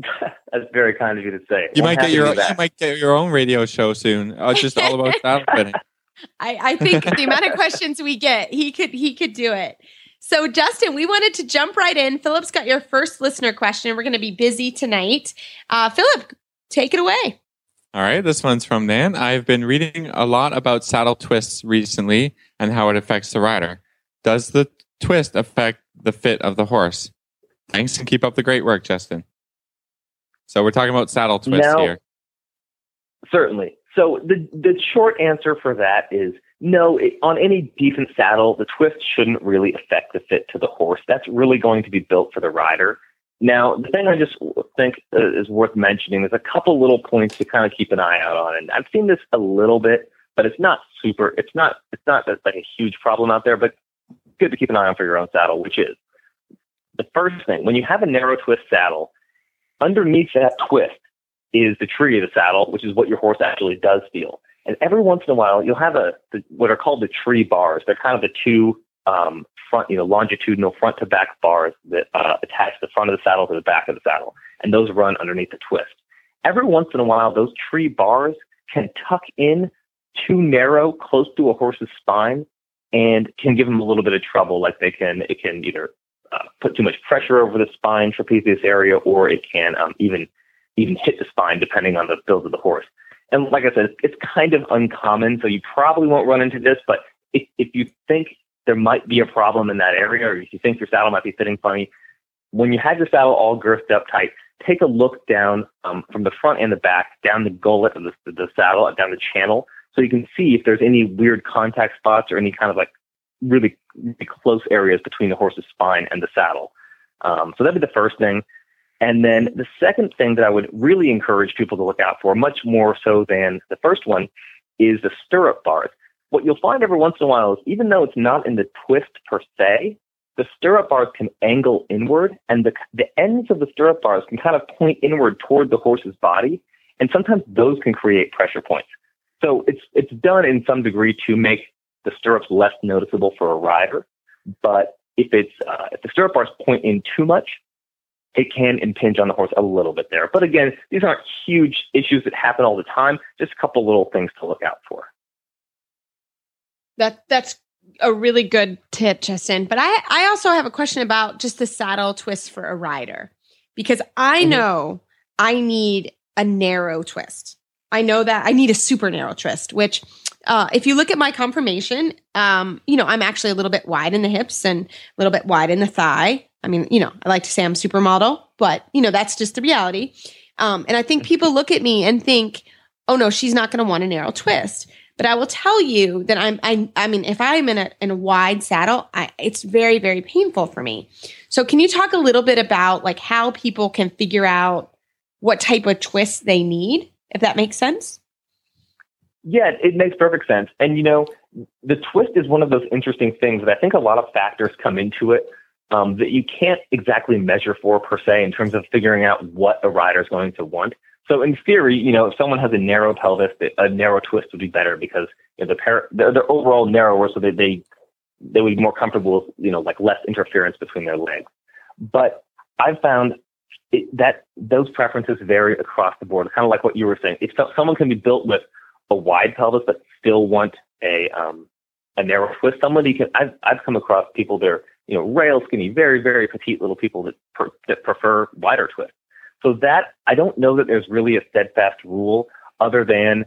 That's very kind of you to say. You I'm might get your you might get your own radio show soon. Uh, it's just all about saddle fitting. I, I think the amount of questions we get, he could he could do it. So, Justin, we wanted to jump right in. Philip's got your first listener question. We're going to be busy tonight. Uh, Philip, take it away. All right, this one's from Nan. I've been reading a lot about saddle twists recently and how it affects the rider. Does the twist affect the fit of the horse? Thanks and keep up the great work, Justin. So we're talking about saddle twists Now- here. Certainly. So the the short answer for that is no. It, on any decent saddle, the twist shouldn't really affect the fit to the horse. That's really going to be built for the rider. Now, the thing I just think uh, is worth mentioning is a couple little points to kind of keep an eye out on, and I've seen this a little bit, but it's not super. It's not. It's not like a huge problem out there, but good to keep an eye on for your own saddle, which is the first thing when you have a narrow twist saddle. Underneath that twist is the tree of the saddle, which is what your horse actually does feel. And every once in a while, you'll have a the, what are called the tree bars. They're kind of the two um, front, you know, longitudinal front to back bars that uh, attach the front of the saddle to the back of the saddle, and those run underneath the twist. Every once in a while, those tree bars can tuck in too narrow, close to a horse's spine, and can give them a little bit of trouble. Like they can, it can either uh, put too much pressure over the spine, trapezius area, or it can um, even even hit the spine depending on the build of the horse. And like I said, it's kind of uncommon, so you probably won't run into this. But if, if you think there might be a problem in that area, or if you think your saddle might be fitting funny, when you have your saddle all girthed up tight, take a look down um, from the front and the back, down the gullet of the, the saddle, down the channel, so you can see if there's any weird contact spots or any kind of like really, really close areas between the horse's spine and the saddle. Um, so that'd be the first thing. And then the second thing that I would really encourage people to look out for, much more so than the first one, is the stirrup bars. What you'll find every once in a while is even though it's not in the twist per se, the stirrup bars can angle inward and the, the ends of the stirrup bars can kind of point inward toward the horse's body. And sometimes those can create pressure points. So it's, it's done in some degree to make the stirrups less noticeable for a rider. But if it's, uh, if the stirrup bars point in too much, it can impinge on the horse a little bit there. But again, these aren't huge issues that happen all the time. Just a couple little things to look out for. That that's a really good tip, Justin. But I I also have a question about just the saddle twist for a rider because I Mhm. know I need a narrow twist. I know that I need a super narrow twist, which uh, if you look at my conformation, um, you know, I'm actually a little bit wide in the hips and a little bit wide in the thigh. I mean, you know, I like to say I'm supermodel, but you know, that's just the reality. Um, and I think people look at me and think, oh no, she's not going to want a narrow twist. But I will tell you that I'm, I, I mean, if I'm in a, in a wide saddle, I, it's very, very painful for me. So can you talk a little bit about like how people can figure out what type of twist they need, if that makes sense? Yeah, it makes perfect sense. And you know, the twist is one of those interesting things that I think a lot of factors come into it um, that you can't exactly measure for per se in terms of figuring out what a rider is going to want. So in theory, you know, if someone has a narrow pelvis, a narrow twist would be better because you know, the they're, they're overall narrower, so they they would be more comfortable you know like less interference between their legs. But I've found it, that those preferences vary across the board. Kind of like what you were saying. If so- someone can be built with a wide pelvis but still want a um, a narrow twist, somebody can. I've I've come across people that are you know rail skinny, very very petite little people that per, that prefer wider twists. So that I don't know that there's really a steadfast rule other than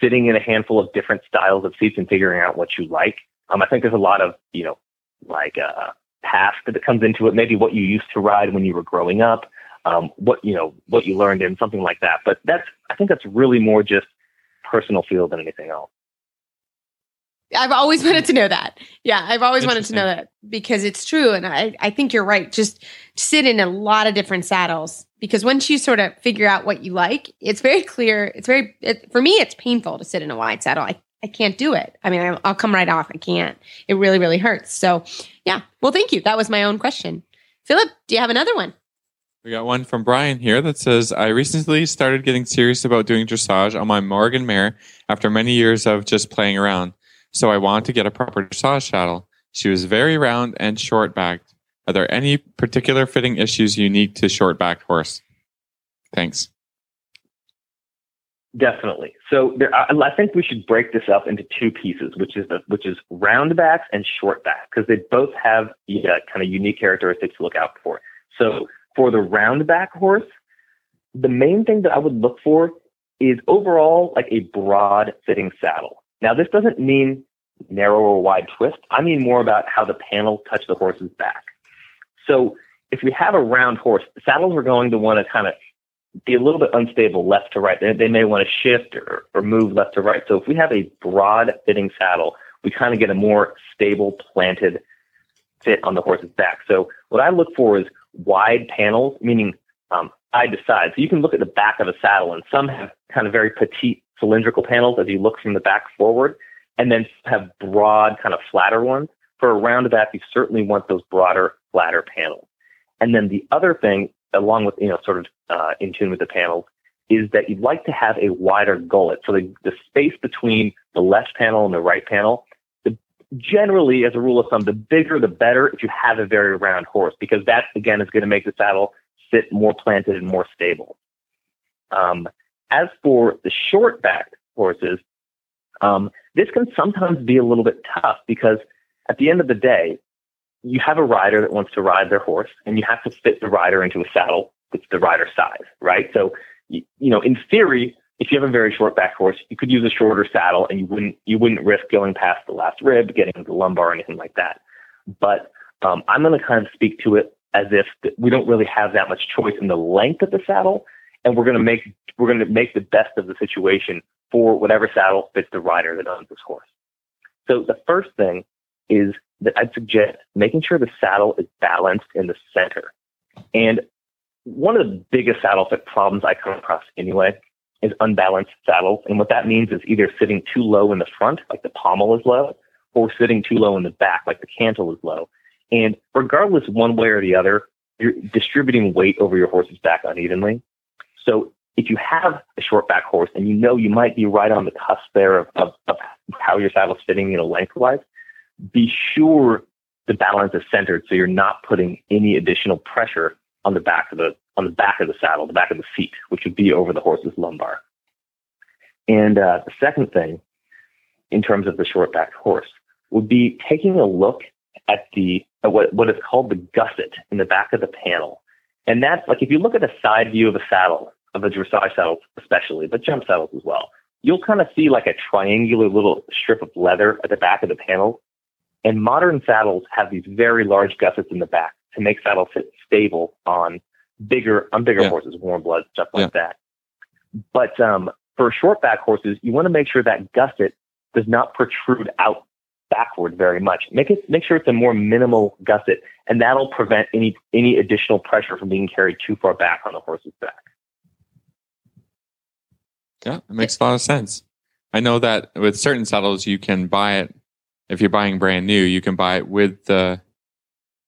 sitting in a handful of different styles of seats and figuring out what you like. Um, I think there's a lot of you know like uh, past that comes into it. Maybe what you used to ride when you were growing up, um, what you know what you learned in something like that. But that's I think that's really more just personal feel than anything else. I've always wanted to know that. Yeah, I've always wanted to know that because it's true. And I, I think you're right. Just sit in a lot of different saddles because once you sort of figure out what you like, it's very clear. It's very, it, for me, it's painful to sit in a wide saddle. I, I can't do it. I mean, I'll, I'll come right off. I can't. It really, really hurts. So, yeah. Well, thank you. That was my own question. Philip, do you have another one? We got one from Brian here that says, I recently started getting serious about doing dressage on my Morgan mare after many years of just playing around. So I wanted to get a proper dressage saddle. She was very round and short backed. Are there any particular fitting issues unique to short backed horse? Thanks. Definitely. So there, I, I think we should break this up into two pieces, which is the which is round backs and short backs because they both have yeah, kind of unique characteristics to look out for. So for the round back horse, the main thing that I would look for is overall like a broad fitting saddle. Now this doesn't mean narrow or wide twist. I mean more about how the panel touch the horse's back. So if we have a round horse, saddles are going to want to kind of be a little bit unstable left to right. They, they may want to shift or, or move left to right. So if we have a broad fitting saddle, we kind of get a more stable planted fit on the horse's back. So what I look for is wide panels, meaning um, side to side. So you can look at the back of a saddle, and some have kind of very petite cylindrical panels as you look from the back forward, and then have broad, kind of flatter ones. For a roundabout, you certainly want those broader, flatter panels. And then the other thing along with, you know, sort of uh, in tune with the panels, is that you'd like to have a wider gullet. So the, the space between the left panel and the right panel, the, generally, as a rule of thumb, the bigger the better if you have a very round horse, because that, again, is going to make the saddle sit more planted and more stable. Um, as for the short backed horses, um, this can sometimes be a little bit tough because at the end of the day, you have a rider that wants to ride their horse and you have to fit the rider into a saddle that's the rider size, right? So, you, you know, in theory, if you have a very short back horse, you could use a shorter saddle and you wouldn't, you wouldn't risk going past the last rib, getting the lumbar or anything like that. But, um, I'm going to kind of speak to it as if we don't really have that much choice in the length of the saddle. And we're going to make, we're going to make the best of the situation for whatever saddle fits the rider that owns this horse. So the first thing is that I'd suggest making sure the saddle is balanced in the center. And one of the biggest saddle fit problems I come across anyway is unbalanced saddles. And what that means is either sitting too low in the front, like the pommel is low, or sitting too low in the back, like the cantle is low. And regardless, one way or the other, you're distributing weight over your horse's back unevenly. So if you have a short back horse and you know you might be right on the cusp there of, of, of how your saddle's fitting, you know, lengthwise, be sure the balance is centered so you're not putting any additional pressure on the back of the on the back of the saddle, the back of the seat, which would be over the horse's lumbar. And uh, the second thing, in terms of the short backed horse, would be taking a look at the at what what is called the gusset in the back of the panel. And that's like if you look at a side view of a saddle, of a dressage saddle especially, but jump saddles as well, you'll kind of see like a triangular little strip of leather at the back of the panel and modern saddles have these very large gussets in the back to make saddles sit stable on bigger on bigger yeah. horses, warm blood, stuff like yeah. that. But um, for short back horses, you want to make sure that gusset does not protrude out backward very much. Make it make sure it's a more minimal gusset, and that'll prevent any any additional pressure from being carried too far back on the horse's back. Yeah, it makes a lot of sense. I know that with certain saddles, you can buy it if you're buying brand new, you can buy it with the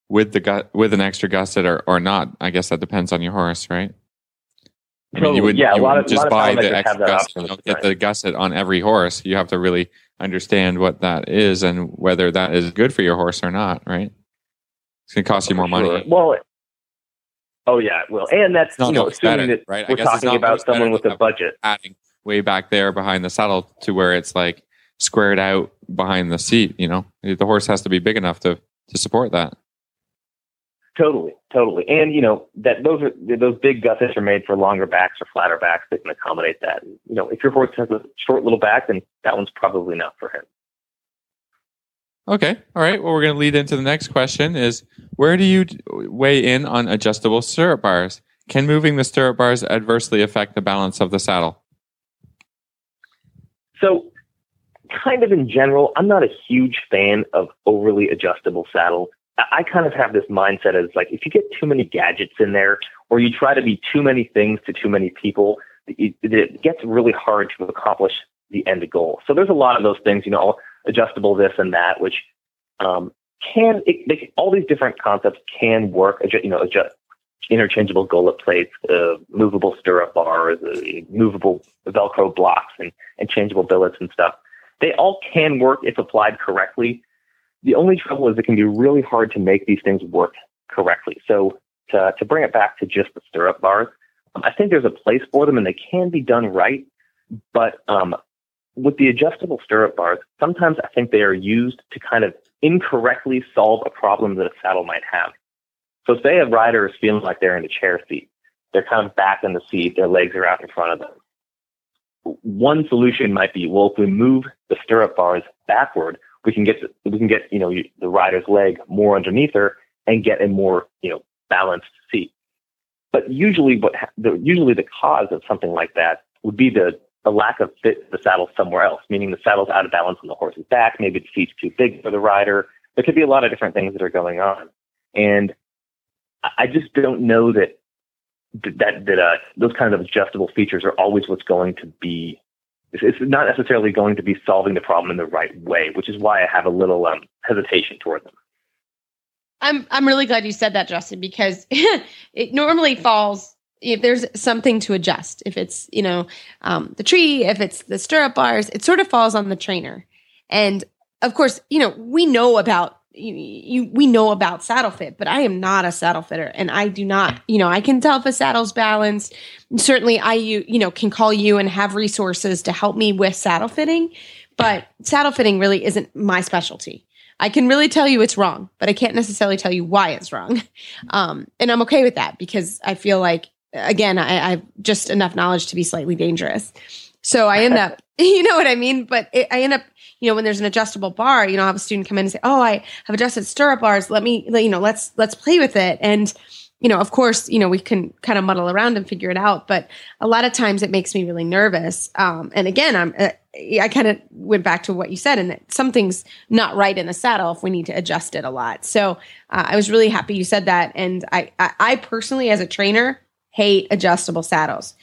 with the gut with an extra gusset or, or not. I guess that depends on your horse, right? I mean, you would, yeah, you would of, just buy the extra gusset. You don't get the gusset on every horse. You have to really understand what that is and whether that is good for your horse or not, right? It's going to cost you oh, more sure. money. Well, oh yeah, it will. And that's you know, assuming better, that right? we're talking about someone with a budget. Adding way back there behind the saddle to where it's like squared out behind the seat. You know, the horse has to be big enough to to support that. Totally, totally, and you know that those are those big gussets are made for longer backs or flatter backs that can accommodate that. You know, if your horse has a short little back, then that one's probably not for him. Okay, all right. Well, we're going to lead into the next question: Is where do you weigh in on adjustable stirrup bars? Can moving the stirrup bars adversely affect the balance of the saddle? So kind of in general, I'm not a huge fan of overly adjustable saddles. I kind of have this mindset as like if you get too many gadgets in there or you try to be too many things to too many people, it, it gets really hard to accomplish the end goal. So there's a lot of those things, you know, adjustable this and that, which um, can it, they, all these different concepts can work. You know, adjust interchangeable gullet plates, uh, movable stirrup bars, uh, movable Velcro blocks, and, and changeable billets and stuff. They all can work if applied correctly. The only trouble is it can be really hard to make these things work correctly. So to, to bring it back to just the stirrup bars, um, I think there's a place for them and they can be done right. But um, with the adjustable stirrup bars, sometimes I think they are used to kind of incorrectly solve a problem that a saddle might have. So say a rider is feeling like they're in a chair seat. They're kind of back in the seat, their legs are out in front of them. One solution might be, well, if we move the stirrup bars backward, we can get we can get you know the rider's leg more underneath her and get a more you know balanced seat. But usually, what the, usually the cause of something like that would be the the lack of fit the saddle somewhere else, meaning the saddle's out of balance on the horse's back, maybe the seat's too big for the rider. There could be a lot of different things that are going on, and I just don't know that that that uh, those kinds of adjustable features are always what's going to be. It's not necessarily going to be solving the problem in the right way, which is why I have a little um, hesitation toward them. I'm I'm really glad you said that, Justin, because it normally falls if there's something to adjust. If it's you know um, the tree, if it's the stirrup bars, it sort of falls on the trainer. And of course, you know we know about you, you, we know about saddle fit, but I am not a saddle fitter and I do not, you know, I can tell if a saddle's balanced. certainly I, you, you know, can call you and have resources to help me with saddle fitting, but saddle fitting really isn't my specialty. I can really tell you it's wrong, but I can't necessarily tell you why it's wrong. Um, and I'm okay with that because I feel like, again, I, I've just enough knowledge to be slightly dangerous. So I end up, you know what I mean? But it, I end up you know, when there's an adjustable bar, you know, I'll have a student come in and say, "Oh, I have adjusted stirrup bars. Let me, you know, let's let's play with it." And you know, of course, you know, we can kind of muddle around and figure it out, but a lot of times it makes me really nervous. Um, and again, I'm, uh, I kind of went back to what you said, and that something's not right in the saddle if we need to adjust it a lot. So uh, I was really happy you said that. And I, I, I personally, as a trainer, hate adjustable saddles.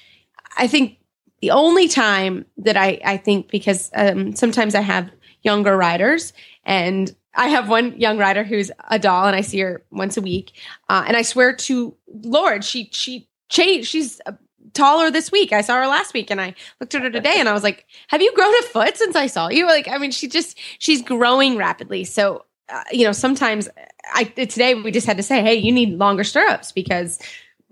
I think the only time that I, I think, because um, sometimes I have younger riders and I have one young rider who's a doll and I see her once a week. Uh, and I swear to Lord, she, she changed. She's uh, taller this week. I saw her last week and I looked at her today and I was like, have you grown a foot since I saw you? Like, I mean, she just, she's growing rapidly. So, uh, you know, sometimes I, today we just had to say, Hey, you need longer stirrups because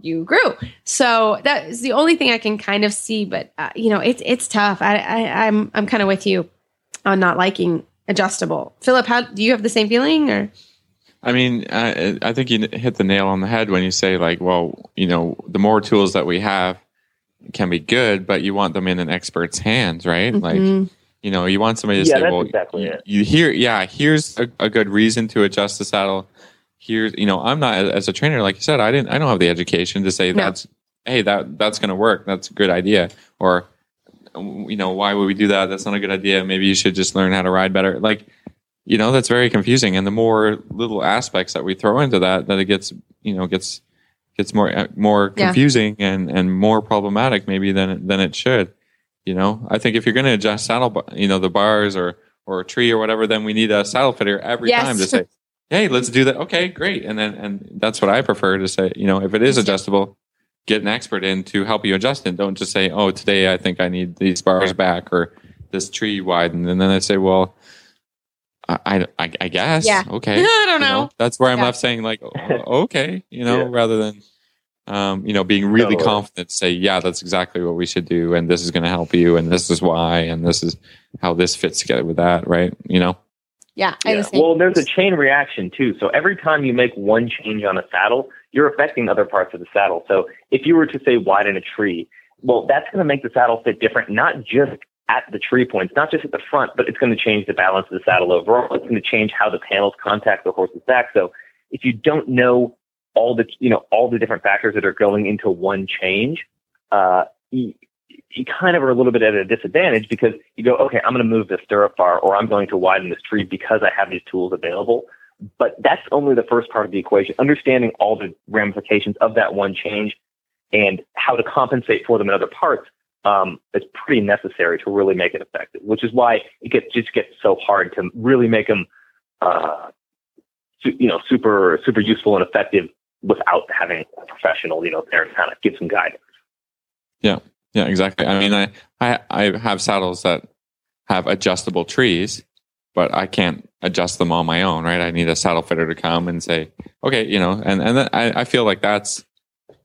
you grew. So that is the only thing I can kind of see. But uh, you know, it's it's tough. I, I I'm I'm kind of with you on not liking adjustable. Philip, how do you have the same feeling or? I mean, I, I think you hit the nail on the head when you say like, well, you know, the more tools that we have can be good, but you want them in an expert's hands, right? Mm-hmm. Like, you know, you want somebody to yeah, say, well, exactly you, you hear, yeah, here's a, a, good reason to adjust the saddle here's you know i'm not as a trainer like you said i didn't i don't have the education to say no. that's hey that that's going to work that's a good idea or you know why would we do that that's not a good idea maybe you should just learn how to ride better like you know that's very confusing and the more little aspects that we throw into that that it gets you know gets gets more more confusing yeah. and and more problematic maybe than than it should you know i think if you're going to adjust saddle you know the bars or or a tree or whatever then we need a saddle fitter every yes. time to say hey, let's do that. Okay, great. And then, and that's what I prefer to say, you know, if it is adjustable, get an expert in to help you adjust it. Don't just say, oh, today I think I need these bars back or this tree widened. And then I say, well, I, I, I guess. Yeah. Okay. I don't you know. know. That's where I'm yeah. left saying like, oh, okay, you know, yeah. rather than, um, you know, being really totally. confident to say, yeah, that's exactly what we should do. And this is going to help you. And this is why. And this is how this fits together with that. Right. You know? Yeah, yeah. Well, there's a chain reaction too. So every time you make one change on a saddle, you're affecting other parts of the saddle. So if you were to say widen a tree, well, that's going to make the saddle fit different, not just at the tree points, not just at the front, but it's going to change the balance of the saddle overall. It's going to change how the panels contact the horse's back. So if you don't know all the, you know, all the different factors that are going into one change, uh, you kind of are a little bit at a disadvantage because you go, okay, I'm going to move this stirrup bar or I'm going to widen this tree because I have these tools available. But that's only the first part of the equation. Understanding all the ramifications of that one change and how to compensate for them in other parts um, is pretty necessary to really make it effective. Which is why it gets just gets so hard to really make them, uh, su- you know, super super useful and effective without having a professional, you know, there to kind of give some guidance. Yeah, exactly. I mean, I, I I have saddles that have adjustable trees, but I can't adjust them on my own, right? I need a saddle fitter to come and say, okay, you know, and and I, I feel like that's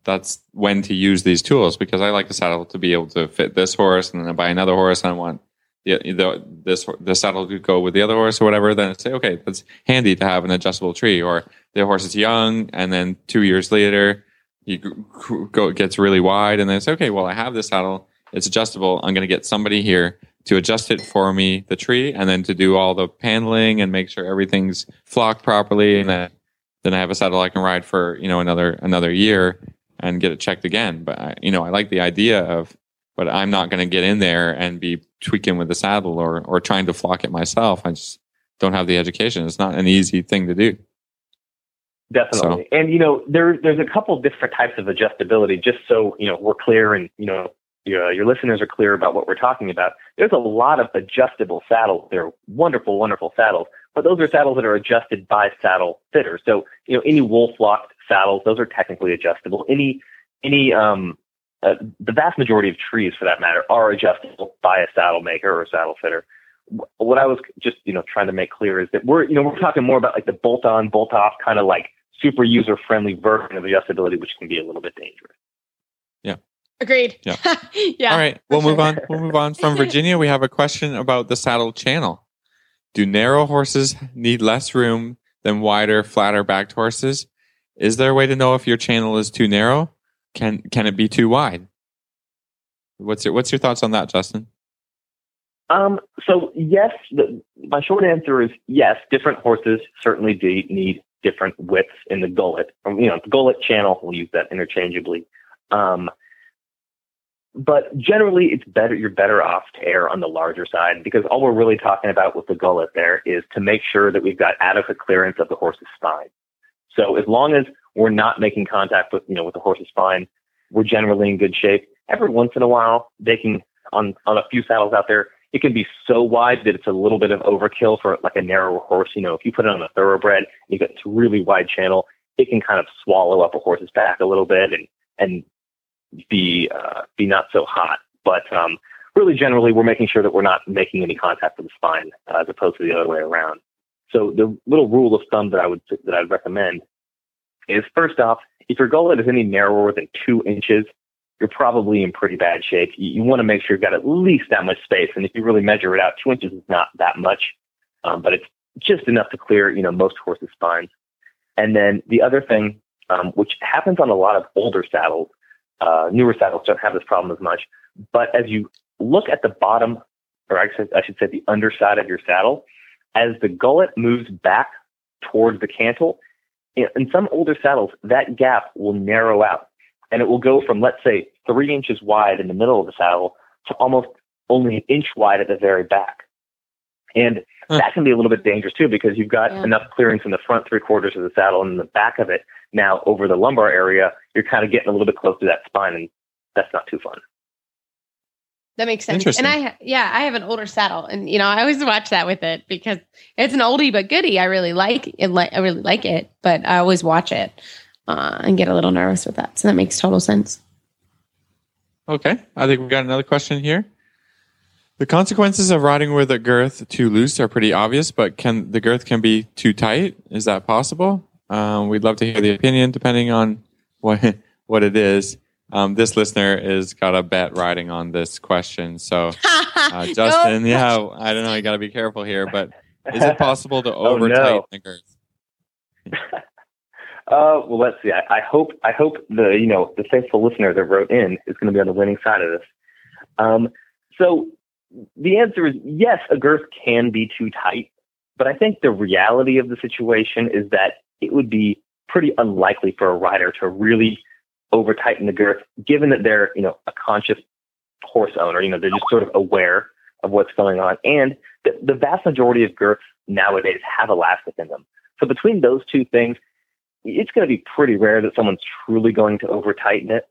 that's when to use these tools because I like the saddle to be able to fit this horse, and then I buy another horse, and I want the, the this the saddle to go with the other horse or whatever. Then I say, okay, that's handy to have an adjustable tree, or the horse is young, and then two years later, you go gets really wide, and then say, okay, well, I have this saddle, it's adjustable. I'm going to get somebody here to adjust it for me, the tree, and then to do all the paneling and make sure everything's flocked properly, and then then I have a saddle I can ride for you know another another year and get it checked again. But I, you know, I like the idea of, but I'm not going to get in there and be tweaking with the saddle or or trying to flock it myself. I just don't have the education. It's not an easy thing to do. Definitely. So. And you know, there there's a couple different types of adjustability. Just so you know, we're clear, and you know, your, your listeners are clear about what we're talking about. There's a lot of adjustable saddles. They're wonderful, wonderful saddles, but those are saddles that are adjusted by saddle fitters. So you know, any wool flocked saddles, those are technically adjustable. Any any um uh, the vast majority of trees, for that matter, are adjustable by a saddle maker or a saddle fitter. What I was just you know trying to make clear is that we're you know we're talking more about like the bolt on, bolt off kind of like super user friendly version of adjustability, which can be a little bit dangerous. Yeah. Agreed. Yeah. yeah. All right. We'll move on. We'll move on from Virginia. We have a question about the saddle channel. Do narrow horses need less room than wider, flatter backed horses? Is there a way to know if your channel is too narrow? Can can it be too wide? What's your What's your thoughts on that, Justin? Um, so yes, the, my short answer is yes. Different horses certainly do need different widths in the gullet. Um, you know, the gullet channel. We'll use that interchangeably. Um, but generally, it's better. You're better off to err on the larger side because all we're really talking about with the gullet there is to make sure that we've got adequate clearance of the horse's spine. So as long as we're not making contact with, you know, with the horse's spine, we're generally in good shape. Every once in a while, they can, on, on a few saddles out there, it can be so wide that it's a little bit of overkill for like a narrower horse. You know, if you put it on a thoroughbred, you get this really wide channel, it can kind of swallow up a horse's back a little bit and, and be, uh, be not so hot. But, um, really generally, we're making sure that we're not making any contact with the spine uh, as opposed to the other way around. So the little rule of thumb that I would that I'd recommend is first off, if your gullet is any narrower than two inches, you're probably in pretty bad shape. You, you want to make sure you've got at least that much space. And if you really measure it out, two inches is not that much, um, but it's just enough to clear, you know, most horses' spines. And then the other thing, um, which happens on a lot of older saddles, uh, newer saddles don't have this problem as much. But as you look at the bottom, or I should, I should say the underside of your saddle, as the gullet moves back towards the cantle, in some older saddles, that gap will narrow out and it will go from, let's say, three inches wide in the middle of the saddle to almost only an inch wide at the very back. And huh. that can be a little bit dangerous too because you've got yeah. enough clearance in the front three quarters of the saddle and in the back of it. Now, over the lumbar area, you're kind of getting a little bit close to that spine, and that's not too fun. That makes sense. And I, yeah, I have an older saddle, and you know, I always watch that with it because it's an oldie but goodie. I really like it. I really like it, but I always watch it uh, and get a little nervous with that. So that makes total sense. Okay, I think we got another question here. The consequences of riding with a girth too loose are pretty obvious, but can the girth can be too tight? Is that possible? Um, we'd love to hear the opinion, depending on what what it is. Um, this listener is got a bet riding on this question. So, uh, Justin, no. yeah, I don't know. You got to be careful here, but is it possible to over tighten oh, no. the girth? Uh, well, let's see. I, I, hope I hope the you know the faithful listener that wrote in is going to be on the winning side of this. Um, so the answer is yes. A girth can be too tight, but I think the reality of the situation is that it would be pretty unlikely for a rider to really over tighten the girth, given that they're, you know, a conscious horse owner, you know, they're just sort of aware of what's going on. And the, the vast majority of girths nowadays have elastic in them. So between those two things, it's going to be pretty rare that someone's truly going to over tighten it.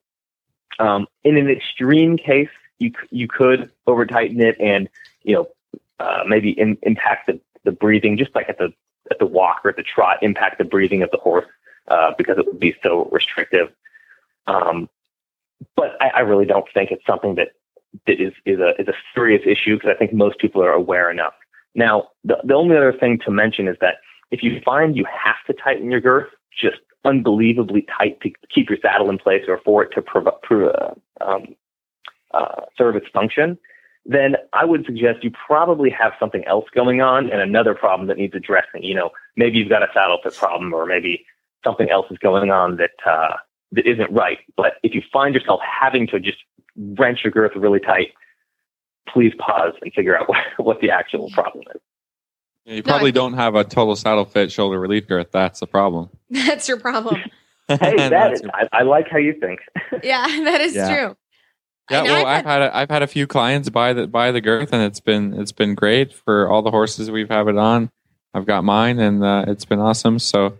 Um, in an extreme case, you you could over tighten it and you know uh, maybe in, impact the, the breathing, just like at the at the walk or at the trot, impact the breathing of the horse uh, because it would be so restrictive. Um, but I, I really don't think it's something that that is is a is a serious issue because I think most people are aware enough. Now, the the only other thing to mention is that if you find you have to tighten your girth just unbelievably tight to keep your saddle in place or for it to prov- pro- uh, um, uh, serve its function, then I would suggest you probably have something else going on and another problem that needs addressing. You know, maybe you've got a saddle fit problem or maybe something else is going on that uh, that isn't right. But if you find yourself having to just wrench your girth really tight, please pause and figure out what, what the actual problem is. You probably I- don't have a total saddle fit shoulder relief girth. That's the problem. That's your problem. Hey, that That's your- I, I like how you think. yeah, that is Yeah. true. yeah, well, I've I've had a, I've had a few clients buy the buy the girth, and it's been it's been great for all the horses we've had it on. I've got mine, and uh, it's been awesome. So,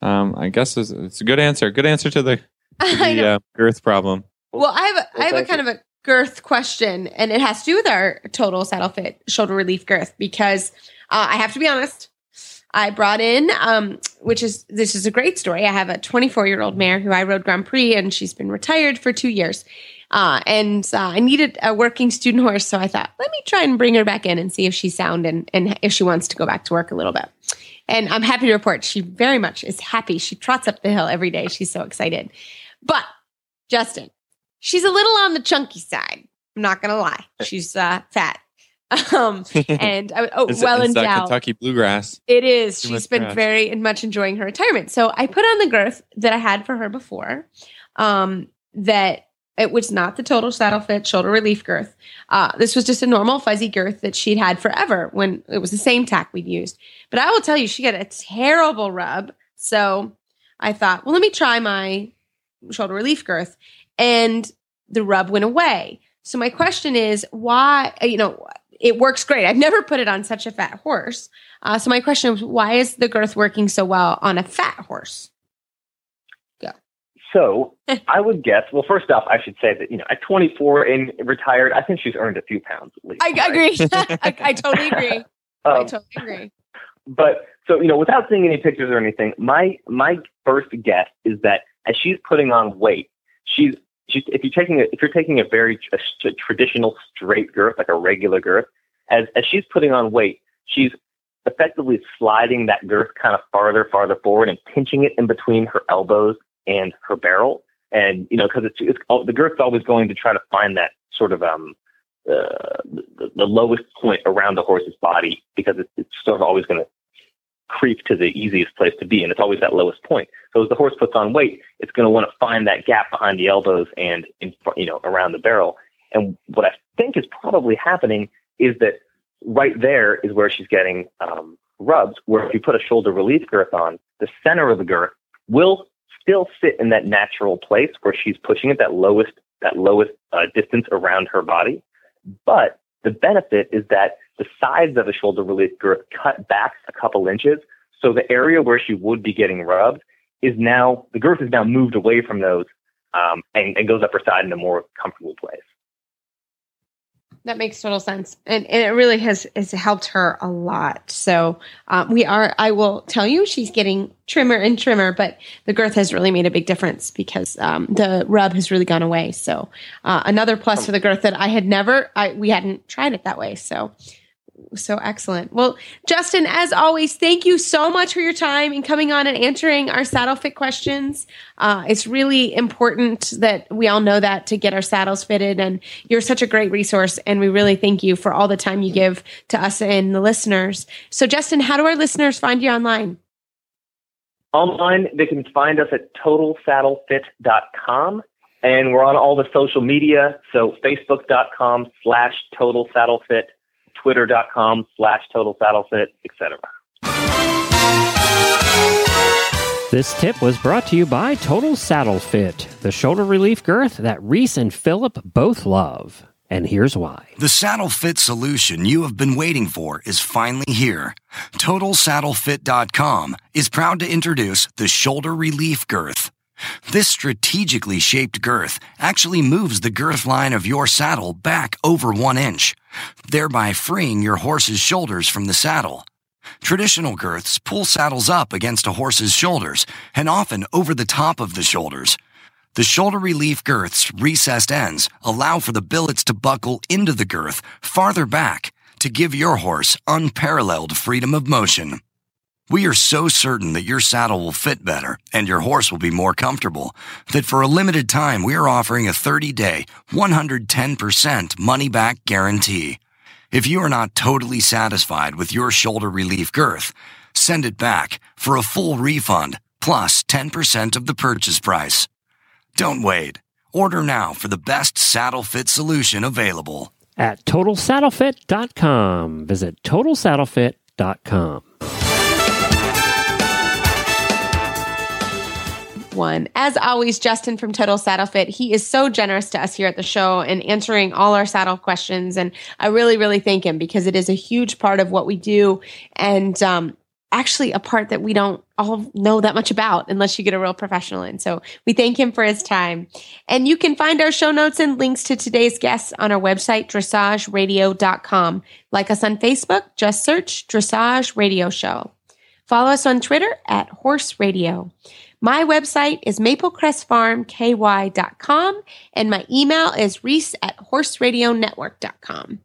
um, I guess it's, it's a good answer. Good answer to the, to the uh, girth problem. Well, I have a, I have a thank kind of a girth question, and it has to do with our total saddle fit shoulder relief girth because uh, I have to be honest. I brought in, um, which is this is a great story. I have a 24 year old mare who I rode Grand Prix, and she's been retired for two years. Uh, and uh, I needed a working student horse, so I thought, let me try and bring her back in and see if she's sound and, and if she wants to go back to work a little bit. And I'm happy to report she very much is happy. She trots up the hill every day. She's so excited. But Justin, she's a little on the chunky side. I'm not gonna lie. She's uh, fat. Um, and oh, It's, well it's endowed. Kentucky bluegrass. It is. Too She's been grass. very much enjoying her retirement. So I put on the girth that I had for her before. Um, that it was not the total saddle fit shoulder relief girth. Uh, this was just a normal fuzzy girth that she'd had forever when it was the same tack we'd used. But I will tell you, she got a terrible rub. So I thought, well, let me try my shoulder relief girth. And the rub went away. So my question is, why, you know, it works great. I've never put it on such a fat horse. Uh, so my question is, why is the girth working so well on a fat horse? Yeah. So I would guess. Well, first off, I should say that you know at 24 and retired, I think she's earned a few pounds at least. I, I right? agree. I, I totally agree. I Um, totally agree. but so you know, without seeing any pictures or anything, my my first guess is that as she's putting on weight, she's if you're taking a if you're taking a very a traditional straight girth, like a regular girth, as as she's putting on weight, she's effectively sliding that girth kind of farther, farther forward, and pinching it in between her elbows and her barrel. And you know, because it's, it's oh, the girth's always going to try to find that sort of um uh, the, the lowest point around the horse's body because it's, it's sort of always going to creep to the easiest place to be, and it's always that lowest point. So as the horse puts on weight, it's going to want to find that gap behind the elbows and in, you know around the barrel. And what I think is probably happening is that right there is where she's getting um, rubs. Where if you put a shoulder relief girth on, the center of the girth will still sit in that natural place where she's pushing it that lowest that lowest uh, distance around her body. But the benefit is that the sides of the shoulder relief girth cut back a couple inches. So the area where she would be getting rubbed is now, the girth is now moved away from those um, and, and goes up her side in a more comfortable place. That makes total sense, and, and it really has has helped her a lot. So um, we are. I will tell you, she's getting trimmer and trimmer, but the girth has really made a big difference because um, the rub has really gone away. So uh, another plus for the girth that I had never. I we hadn't tried it that way. So so excellent. Well, Justin, as always, thank you so much for your time and coming on and answering our saddle fit questions. Uh, it's really important that we all know that to get our saddles fitted. And you're such a great resource. And we really thank you for all the time you give to us and the listeners. So, Justin, how do our listeners find you online? Online, they can find us at totalsaddlefit.com. And we're on all the social media. So facebook.com slash totalsaddlefit, twitter.com slash totalsaddlefit, etc. This tip was brought to you by Total Saddle Fit, the shoulder relief girth that Reese and Philip both love. And here's why. The saddle fit solution you have been waiting for is finally here. TotalSaddleFit.com is proud to introduce the Shoulder Relief Girth. This strategically shaped girth actually moves the girth line of your saddle back over one inch, thereby freeing your horse's shoulders from the saddle. Traditional girths pull saddles up against a horse's shoulders and often over the top of the shoulders. The shoulder relief girth's recessed ends allow for the billets to buckle into the girth farther back to give your horse unparalleled freedom of motion. We are so certain that your saddle will fit better and your horse will be more comfortable that for a limited time we are offering a 30 day, 110% money back guarantee. If you are not totally satisfied with your shoulder relief girth, send it back for a full refund plus 10% of the purchase price. Don't wait. Order now for the best saddle fit solution available. At TotalSaddleFit.com. Visit TotalSaddleFit.com. one. As always, Justin from Total Saddle Fit, he is so generous to us here at the show and answering all our saddle questions. And I really, really thank him because it is a huge part of what we do. And, um, actually a part that we don't all know that much about unless you get a real professional in. So we thank him for his time. And you can find our show notes and links to today's guests on our website, dressageradio.com. Like us on Facebook, just search Dressage Radio Show. Follow us on Twitter at Horse Radio. My website is maplecrestfarmky.com and my email is reese at horseradionetwork.com.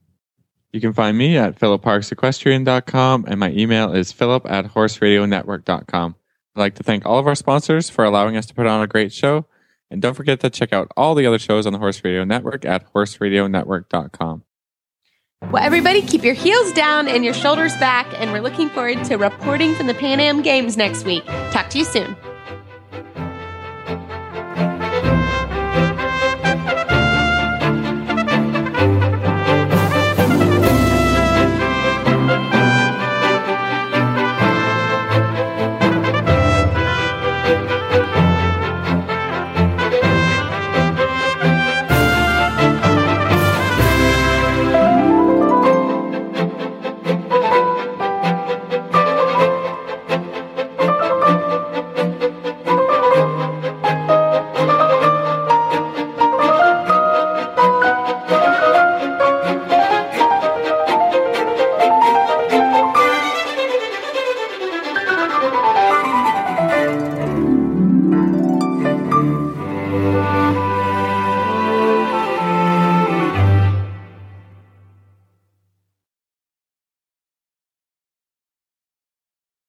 You can find me at philipparksequestrian.com and my email is philip at horseradionetwork.com. I'd like to thank all of our sponsors for allowing us to put on a great show. And don't forget to check out all the other shows on the Horse Radio Network at horseradionetwork.com. Well, everybody, keep your heels down and your shoulders back. And we're looking forward to reporting from the Pan Am Games next week. Talk to you soon.